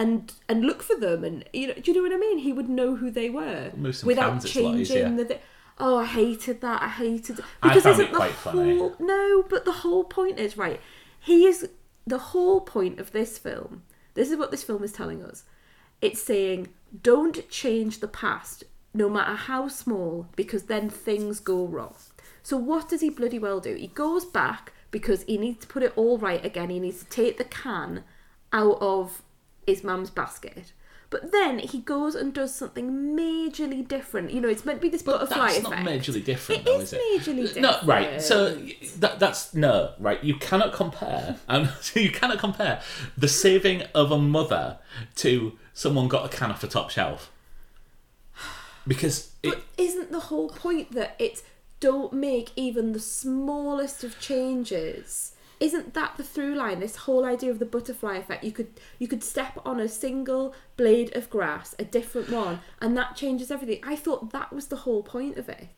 And and look for them, and you know, do you know what I mean? He would know who they were without cans, it's a changing the. Th- Oh, I hated that. I hated I because found isn't it the quite funny. whole no, but the whole point is right. He is the whole point of this film. This is what this film is telling us. It's saying don't change the past, no matter how small, because then things go wrong. So what does he bloody well do? He goes back because he needs to put it all right again. He needs to take the can out of his mum's basket. But then he goes and does something majorly different. You know, it's meant to be this But butterfly that's effect. not majorly different, It though, is is it? majorly different. No, right. So that, that's no, right. You cannot compare. Um, you cannot compare the saving of a mother to someone got a can off a top shelf. Because it, But isn't the whole point that it's don't make even the smallest of changes? Isn't that the through line? This whole idea of the butterfly effect. You could you could step on a single blade of grass, a different one, and that changes everything. I thought that was the whole point of it.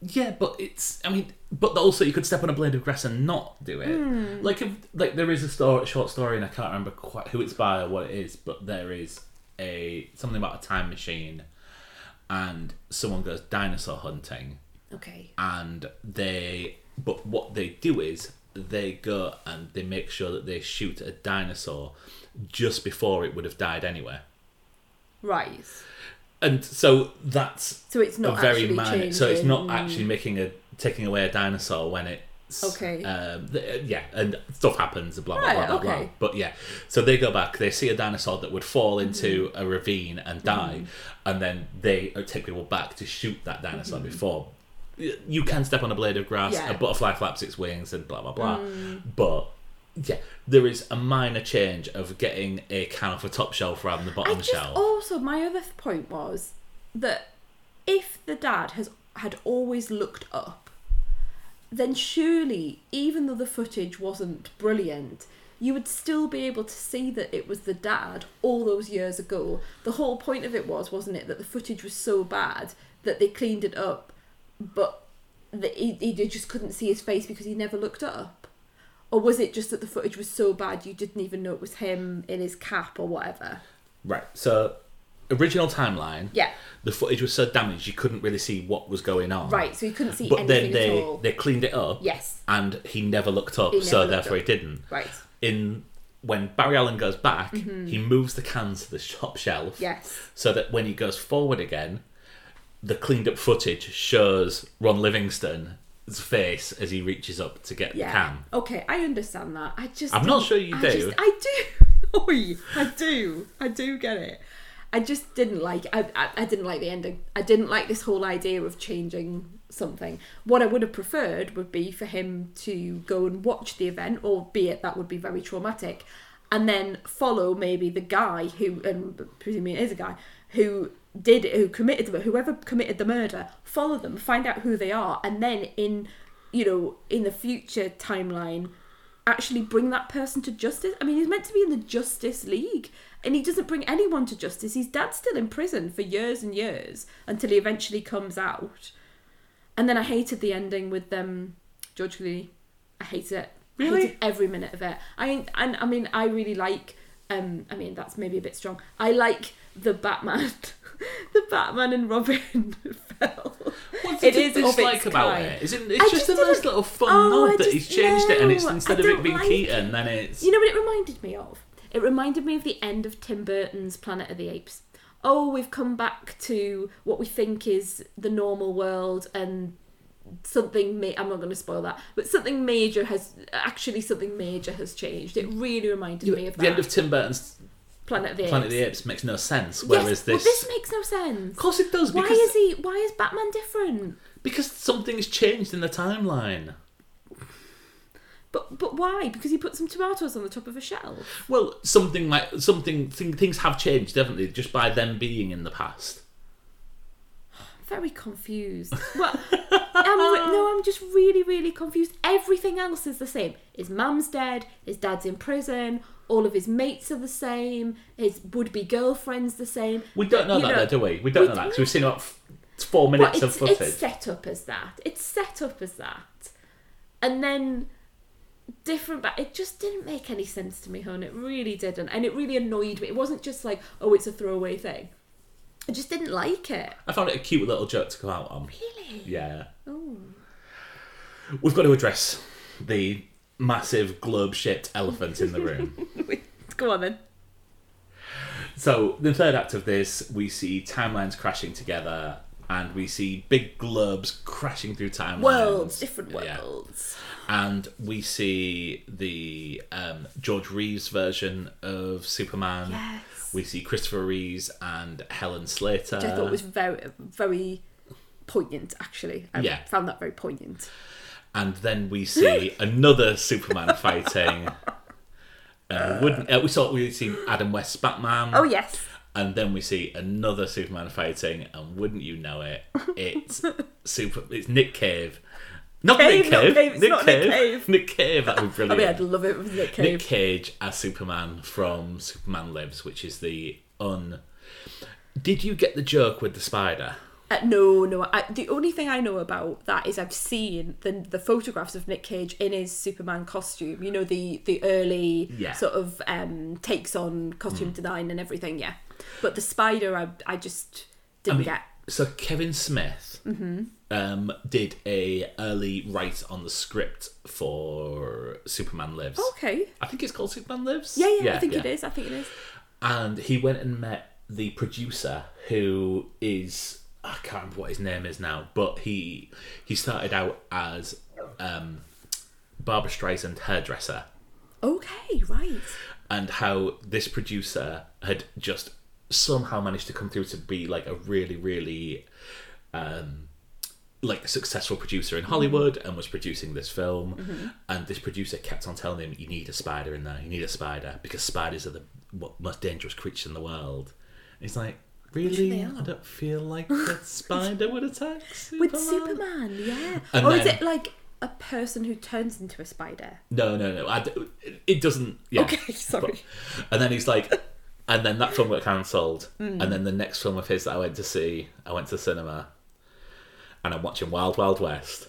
yeah, but it's. I mean, but also you could step on a blade of grass and not do it. Hmm. Like if like there is a story, short story, and I can't remember quite who it's by or what it is, but there is a something about a time machine, and someone goes dinosaur hunting. Okay. and they but what they do is they go and they make sure that they shoot a dinosaur just before it would have died anyway Right. and so that's So it's not a very minor so it's not actually making a taking away a dinosaur when it's Okay. um, yeah and stuff happens blah blah Right, blah blah blah but yeah so they go back they see a dinosaur that would fall into Mm-hmm. a ravine and die and then they take people back to shoot that dinosaur before you can step on a blade of grass. Yeah. a butterfly flaps its wings and blah blah blah Mm. but yeah there is a minor change of getting a can off a top shelf rather than the I bottom just shelf also my other point was that if the dad has had always looked up, then surely even though the footage wasn't brilliant, you would still be able to see that it was the dad all those years ago. The whole point of it was, wasn't it, that the footage was so bad that they cleaned it up, but that he, he just couldn't see his face because he never looked up. Or was it just that the footage was so bad you didn't even know it was him in his cap or whatever? right so original timeline Yeah. the footage was so damaged you couldn't really see what was going on Right, so he couldn't see but then anything they at all. they cleaned it up Yes. and he never looked up He so never looked therefore up. he didn't Right. in when Barry Allen goes back Mm-hmm. he moves the cans to the top shelf Yes. so that when he goes forward again the cleaned up footage shows Ron Livingston's face as he reaches up to get Yeah. the can Okay, I understand that. I just. I'm not sure you I do. Just, I do. Oi, I do. I do get it. I just didn't like. I, I I didn't like the ending. I didn't like this whole idea of changing something. What I would have preferred would be for him to go and watch the event, albeit that would be very traumatic, and then follow maybe the guy who, and presumably it is a guy who did who committed the whoever committed the murder. Follow them, find out who they are, and then in you know in the future timeline actually bring that person to justice. I mean, he's meant to be in the Justice League, and he doesn't bring anyone to justice. His dad's still in prison for years and years until he eventually comes out. And then I hated the ending with um, George Clooney. I hated it. I Really? hated every minute of it. I and I mean, I really like. Um, I mean, that's maybe a bit strong. I like the Batman, the Batman and Robin film. What It is dislike about kind. it? Is it? I It's just, just a nice little fun Oh, I nod that just- he's changed it, and it's instead of it being like Keaton, then it's You know what it reminded me of? It reminded me of the end of Tim Burton's Planet of the Apes. Oh, we've come back to what we think is the normal world, and something. Ma- I'm not going to spoil that, but something major has actually something major has changed. It really reminded me of that. the end of Tim Burton's Planet of the Planet of Apes. the Apes makes no sense. Yes, Whereas well, this, this makes no sense. of course, it does Why is he? Why is Batman different? because something's changed in the timeline. But but why? Because he put some tomatoes on the top of a shelf. Well, something like something thing, things have changed definitely just by them being in the past. very confused. Well, I'm, no, I'm just really, really confused. Everything else is the same. His mum's dead. His dad's in prison. All of his mates are the same. His would-be girlfriend's the same. We don't know You that, know, though, do we? We don't we know that because we've seen about four minutes of footage. it's set up as that. It's set up as that, and then different. But it just didn't make any sense to me, hon. It really didn't, and it really annoyed me. It wasn't just like, oh, it's a throwaway thing. I just didn't like it. I found it a cute little joke to come out on. Really? Yeah. Oh. We've got to address the massive globe shaped elephant in the room. Go on then. so, the third act of this, we see timelines crashing together and we see big globes crashing through timelines. Worlds, different Yeah. worlds. And we see the um, George Reeves version of Superman. Yes. We see Christopher Reeves and Helen Slater. Which I thought was very, very poignant. Actually, I Yeah. found that very poignant. And then we see another Superman fighting. Uh, wouldn't uh, we saw we see Adam West's Batman? Oh yes. And then we see another Superman fighting, and wouldn't you know it, it's super. It's Nick Cave, not Cave, Nick not Cave. Cave, it's not Nick Cave. Nick Cave. That would be I brilliant. mean, I'd love it with Nick Cave. Nick Cage as Superman from Superman Lives, which is the un. Did you get the joke with the spider? Uh, no, no. I, the only thing I know about that is I've seen the the photographs of Nick Cage in his Superman costume. You know the the early Yeah. sort of um, takes on costume design and everything. Yeah, but the spider, I I just didn't mean, get. So Kevin Smith Mm-hmm. um, did a early write on the script for Superman Lives. Okay. I think it's called Superman Lives. Yeah, yeah. I think it is. I think it is. And he went and met the producer, who is I can't remember what his name is now, but he he started out as um, Barbra Streisand hairdresser, Okay, right. and how this producer had just somehow managed to come through to be like a really really um like a successful producer in Hollywood and was producing this film. And this producer kept on telling him you need a spider in there. You need a spider because spiders are the what, most dangerous creatures in the world. And he's like really I don't feel like a spider would attack Superman. With Superman, yeah. And or is it like a person who turns into a spider? no no no I d it- doesn't yeah Okay, sorry. And then he's like, and then that film got cancelled. Mm. And then the next film of his that I went to see, I went to the cinema, and I'm watching Wild Wild West.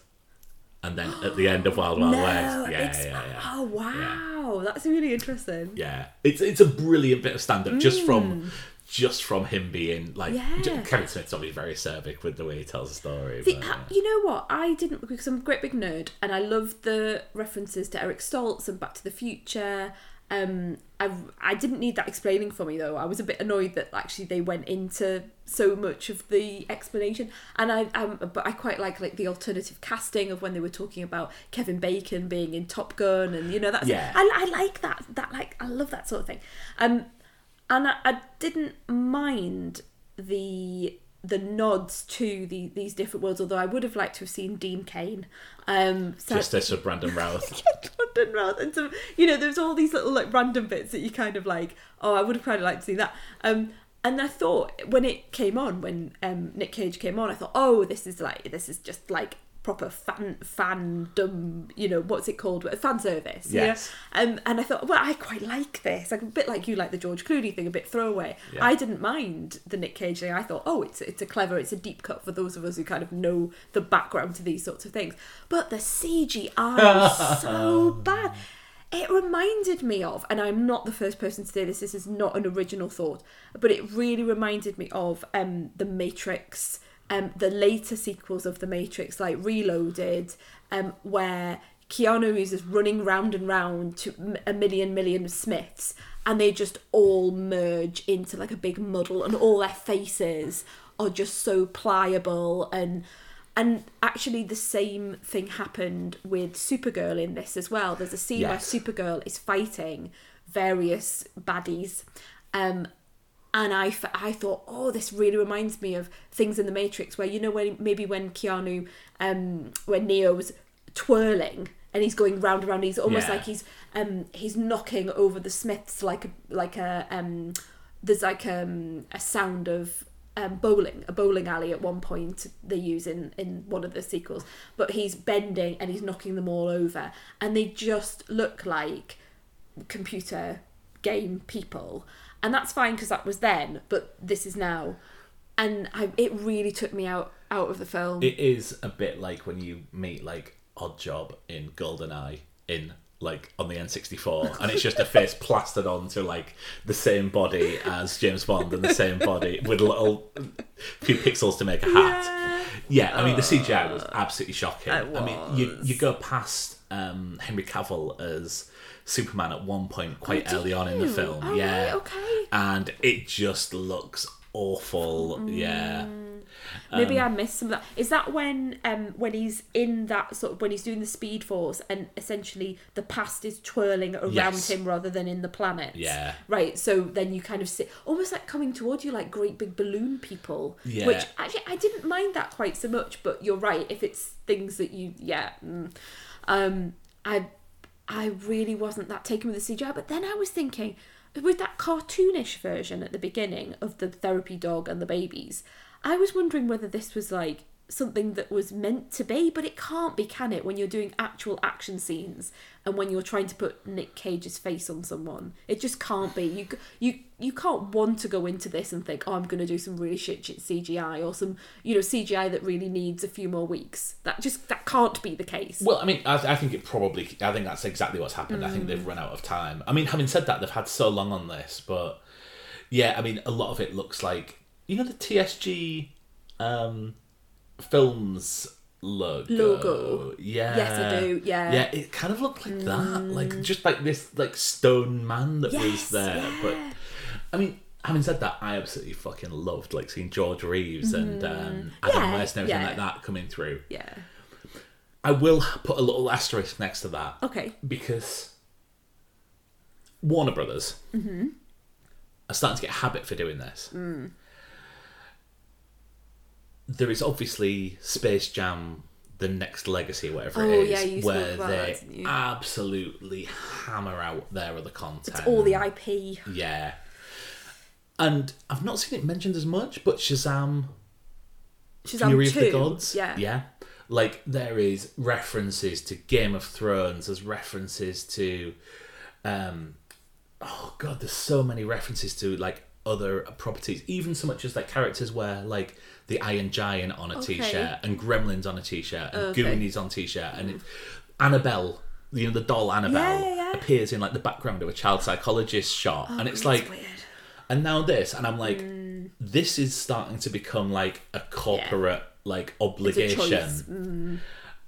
And then at the end of Wild Wild no, West, yeah, it's, yeah, yeah, Oh wow, that's really interesting. yeah. It's it's a brilliant bit of stand up just from just from him being like. Yeah. Kevin Smith's obviously very acerbic with the way he tells the story. See, but, yeah. you know what? I didn't because I'm a great big nerd, and I love the references to Eric Stoltz and Back to the Future. Um, I I didn't need that explaining for me though. I was a bit annoyed that actually they went into so much of the explanation, and I um, but I quite like like the alternative casting of when they were talking about Kevin Bacon being in Top Gun, and you know that's Yeah. I, I like that that like I love that sort of thing. Um, and I, I didn't mind the the nods to the these different worlds although I would have liked to have seen Dean Cain um so- Justice of Brandon Routh. London rather than some you know there's all these little like random bits that you kind of like oh I would have kind of liked to see that. Um and I thought when it came on when um Nick Cage came on I thought oh this is like this is just like proper fan fandom you know what's it called fan service? Yes. um, and I thought well I quite like this like a bit like you like the George Clooney thing a bit throwaway Yeah. I didn't mind the Nick Cage thing I thought oh it's it's a clever it's a deep cut for those of us who kind of know the background to these sorts of things but the CGI is so bad it reminded me of and I'm not the first person to say this this is not an original thought but it really reminded me of um the Matrix um the later sequels of the Matrix like Reloaded um where Keanu is running round and round to a million Smiths, and they just all merge into like a big muddle, and all their faces are just so pliable and. And actually, the same thing happened with Supergirl in this as well. There's a scene Yes. where Supergirl is fighting various baddies, um, and I, f- I thought, oh, this really reminds me of things in the Matrix where you know when maybe when Keanu, um, when Neo was twirling and he's going round and round, he's almost Yeah. like he's um he's knocking over the Smiths like a like a um there's like um a sound of um, bowling, a bowling alley at one point they use in, in one of the sequels, but he's bending and he's knocking them all over, and they just look like computer game people, and that's fine because that was then, but this is now, and I, it really took me out out of the film. It is a bit like when you meet like Odd Job in GoldenEye in like on the N64, and it's just a face plastered onto like the same body as James Bond and the same body with a little few pixels to make a hat. Yeah, I mean the CGI was absolutely shocking. It I mean, you you go past um, Henry Cavill as Superman at one point quite Oh, early on in the film. Oh, yeah, right, okay. and it just looks awful. Yeah. Maybe Um, I missed some of that. Is that when um when he's in that sort of when he's doing the speed force and essentially the past is twirling around Yes. him rather than in the planet? Yeah. Right. So then you kind of see almost like coming towards you like great big balloon people. Yeah. Which actually I didn't mind that quite so much, but you're right. If it's things that you yeah, mm. um, I I really wasn't that taken with the CGI. But then I was thinking with that cartoonish version at the beginning of the therapy dog and the babies, I was wondering whether this was like something that was meant to be, but it can't be, can it? When you're doing actual action scenes and when you're trying to put Nick Cage's face on someone, it just can't be. You you you can't want to go into this and think, oh, I'm going to do some really shit, shit CGI or some you know CGI that really needs a few more weeks. That just that can't be the case. Well, I mean, I, I think it probably. I think that's exactly what's happened. I think Mm. they've run out of time. I mean, having said that, they've had so long on this, but yeah, I mean, a lot of it looks like you know the TSG um, films logo. Logo. Yeah. Yes, I do, yeah. Mm. Yeah, it kind of looked like that, like just like this, like stone man that was there. yeah. But I mean. Having said that, I absolutely fucking loved like seeing George Reeves and um, Adam Mm-hmm. Yeah, West and everything yeah. like that coming through. yeah. I will put a little asterisk next to that Okay. because Warner Brothers are starting to get a habit for doing this. There is obviously Space Jam, the next legacy, whatever Oh, it is, yeah, where they that, absolutely hammer out their other content. It's all the IP. Yeah. And I've not seen it mentioned as much, but Shazam Shazam Fury of 2. the Gods. Yeah. Yeah. Like there is references to Game of Thrones, there's references to um oh god, there's so many references to like other properties, even so much as like characters where like the Iron Giant on a Okay. shirt and Gremlins on a t-shirt and Okay. Goonies on t-shirt and it, Annabelle, you know the doll Annabelle Yeah, yeah, yeah. appears in like the background of a child psychologist shot and it's like weird. and now this and i'm like Mm. this is starting to become like a corporate like obligation. Mm.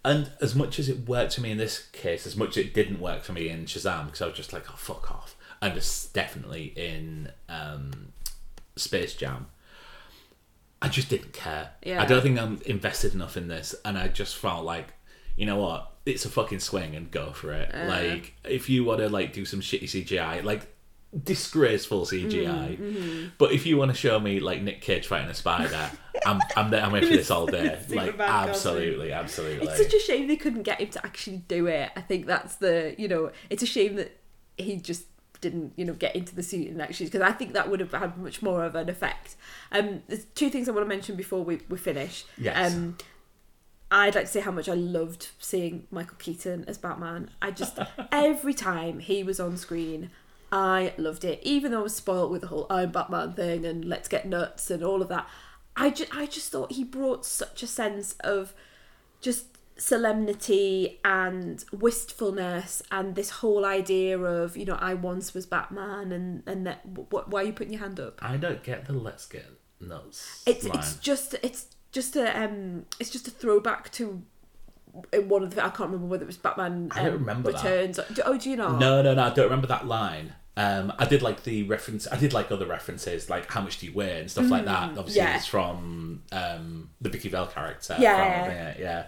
and as much as it worked for me in this case as much as it didn't work for me in shazam because i was just like oh fuck off and it's definitely in um space jam i just didn't care Yeah. i don't think i'm invested enough in this and i just felt like you know what it's a fucking swing and go for it like if you want to like do some shitty cgi like disgraceful CGI. Mm-hmm. But if you want to show me like Nick Cage fighting a spider, I'm I'm there. I'm here for this all day. like Superman costume. absolutely, absolutely. It's such a shame they couldn't get him to actually do it. I think that's the, you know, it's a shame that he just didn't, you know, get into the suit and actually, because I think that would have had much more of an effect. Um, there's two things I want to mention before we, we finish. Yes. Um, I'd like to say how much I loved seeing Michael Keaton as Batman. I just every time he was on screen, I loved it. Even though I was spoilt with the whole I'm Batman thing and let's get nuts and all of that. I just I just thought he brought such a sense of just solemnity and wistfulness and this whole idea of you know I once was Batman and and that what why are you putting your hand up? I don't get the let's get nuts It's line. it's just it's just a um it's just a throwback to in one of the I can't remember whether it was Batman I don't um, remember that. Returns. Or, oh, do you know? No, no, no. I don't remember that line. Um, I did like the reference. I did like other references, like how much do you weigh and stuff like that. Obviously, Mm, yeah. it's from um, the Vicki Vale character. Yeah. from, yeah, yeah.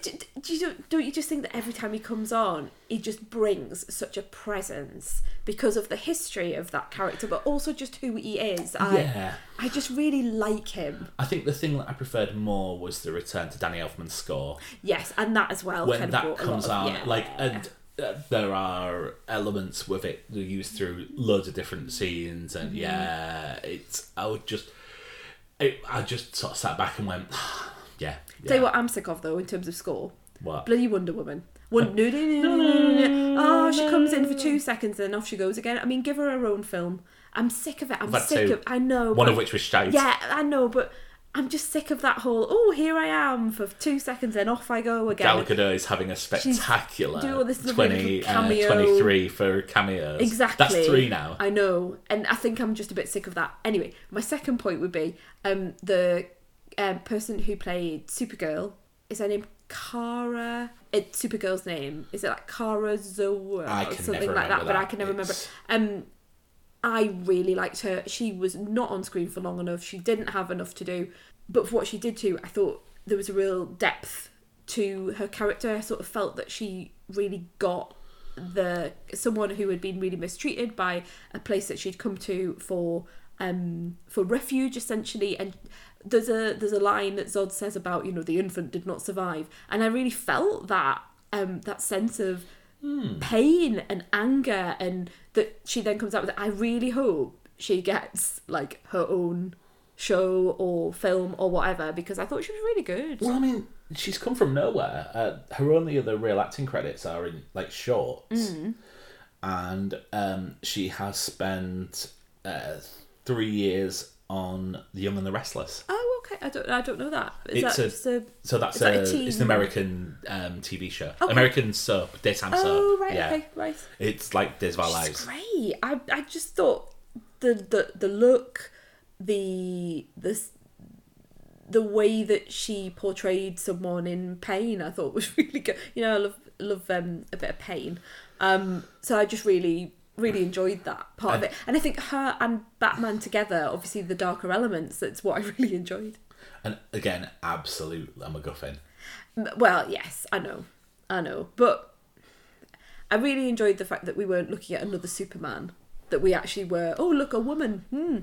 Do, do you don't you just think that every time he comes on, he just brings such a presence because of the history of that character, but also just who he is. I, Yeah. I just really like him. I think the thing that I preferred more was the return to Danny Elfman's score. Yes, and that as well. when that of comes out, yeah. like, and there are elements with it that are used through loads of different scenes, Mm-hmm. and yeah, it's. I would just, it, I just sort of sat back and went, yeah. yeah. Tell you what, I'm sick of though in terms of score. What? Bloody Wonder Woman. One, no, no, no, no, no, no. Oh, she comes in for two seconds and then off she goes again. I mean, give her her own film. I'm sick of it. I'm sick two. of. I know. One but- of which was shite. Yeah, I know, but I'm just sick of that whole. Oh, here I am for two seconds, and off I go again. Gal Gadot is having a spectacular doing all this 20, little uh, 23 for cameos. Exactly. That's three now. I know, and I think I'm just a bit sick of that. Anyway, my second point would be um, the um, person who played Supergirl. Is her name Kara? It's Supergirl's name. Is it like Kara Zor-El or something like that? remember But I can never remember. Um, I really liked her. She was not on screen for long enough. She didn't have enough to do, but for what she did do, I thought there was a real depth to her character. I sort of felt that she really got the someone who had been really mistreated by a place that she'd come to for um for refuge essentially and there's a there's a line that Zod says about you know the infant did not survive and I really felt that um that sense of pain and anger and that she then comes out with. I really hope she gets like her own show or film or whatever because I thought she was really good. Well, I mean, she's come from nowhere. Uh, her only other real acting credits are in like shorts, Mm. and um, she has spent uh, three years on The Young and the Restless. Oh, okay. I don't I don't know that. Is It's that a- just a So that's Is that a a, it's an American um, TV show, Okay. American soap, daytime soap. Oh right, yeah, okay, right. it's like Days of Our Lives. great. I I just thought the the the look, the the the way that she portrayed someone in pain, I thought was really good. You know, I love love um, a bit of pain. Um, so I just really really enjoyed that part of it, and I think her and Batman together, obviously the darker elements. That's what I really enjoyed. And again, absolute a MacGuffin. Well, yes, I know, I know, but I really enjoyed the fact that we weren't looking at another Superman. That we actually were. Oh, look, a woman. Hmm,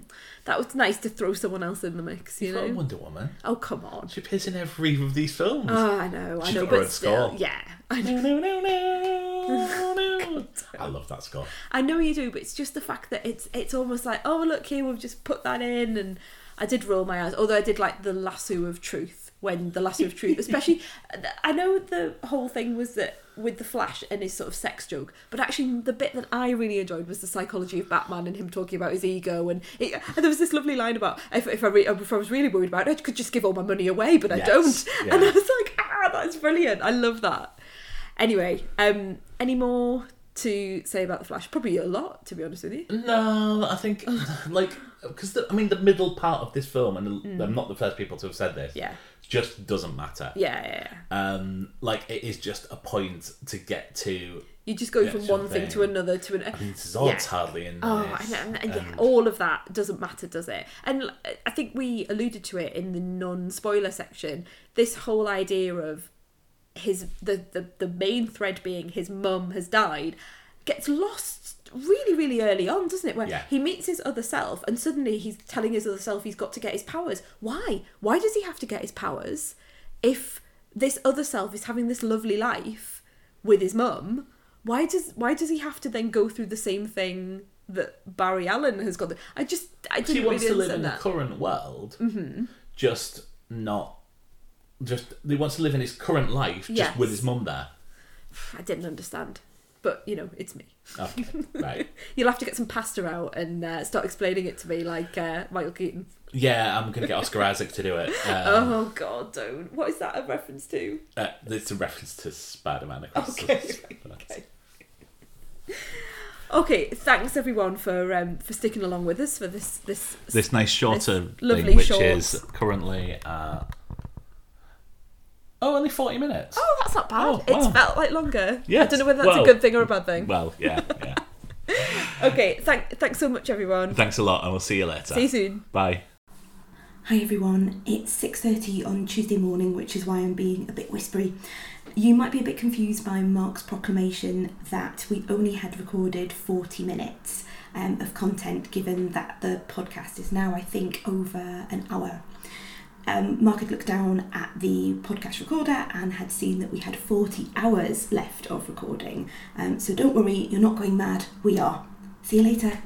that was nice to throw someone else in the mix. You You've got know. Wonder Woman. Oh, come on. She appears in every of these films. Oh, I know, I She's know, got her but still, score. yeah, I know. no, no, no, no. I love that score. I know you do, but it's just the fact that it's it's almost like, oh look here, we've just put that in, and I did roll my eyes. Although I did like the lasso of truth when the lasso of truth, especially, I know the whole thing was that with the Flash and his sort of sex joke, but actually the bit that I really enjoyed was the psychology of Batman and him talking about his ego, and, it, and there was this lovely line about if if I, re, if I was really worried about it, I could just give all my money away, but I don't, yeah. and I was like, ah, that's brilliant. I love that. Anyway, um, any more to say about the Flash? Probably a lot, to be honest with you. No, I think like because I mean the middle part of this film, and I'm not the first people to have said this. Mm. Yeah. just doesn't matter. Yeah, yeah, yeah. Um, like it is just a point to get to. You just go from one thing to another to an. I mean, Zod's Yeah. hardly in Oh, this. and, and, and yeah, all of that doesn't matter, does it? And I think we alluded to it in the non-spoiler section. This whole idea of his the the, the main thread being his mum has died gets lost really really early on doesn't it? Where Yeah. he meets his other self and suddenly he's telling his other self he's got to get his powers. Why? Why does he have to get his powers if this other self is having this lovely life with his mum? Why does why does he have to then go through the same thing that Barry Allen has got i just i didn't wants really to live in understand the current world, mm-hmm. just not. Just he wants to live in his current life, just Yes. with his mum there. i didn't understand but you know it's me Okay, right. You'll have to get some pasta out and uh, start explaining it to me like uh, Michael Keaton. Yeah, I'm gonna get Oscar Isaac to do it. Um, oh God, don't! What is that a reference to? uh, it's a reference to Spider-Man. across Okay, the- okay. Okay, thanks everyone for um, for sticking along with us for this this. This nice shorter This lovely thing, which shorts. is currently uh, oh, only forty minutes. Oh, that's not bad. Oh, It's felt like longer. I don't know whether that's well- a good thing or a bad thing. Well, yeah, yeah. Okay, thank thanks so much everyone. Thanks a lot, and we'll see you later. See you soon. Bye. Hi everyone, it's 6:30 on Tuesday morning, which is why I'm being a bit whispery. You might be a bit confused by Mark's proclamation that we only had recorded 40 minutes um, of content, given that the podcast is now, I think, over an hour. Um, Mark had looked down at the podcast recorder and had seen that we had 40 hours left of recording. Um, so don't worry, you're not going mad. We are. See you later.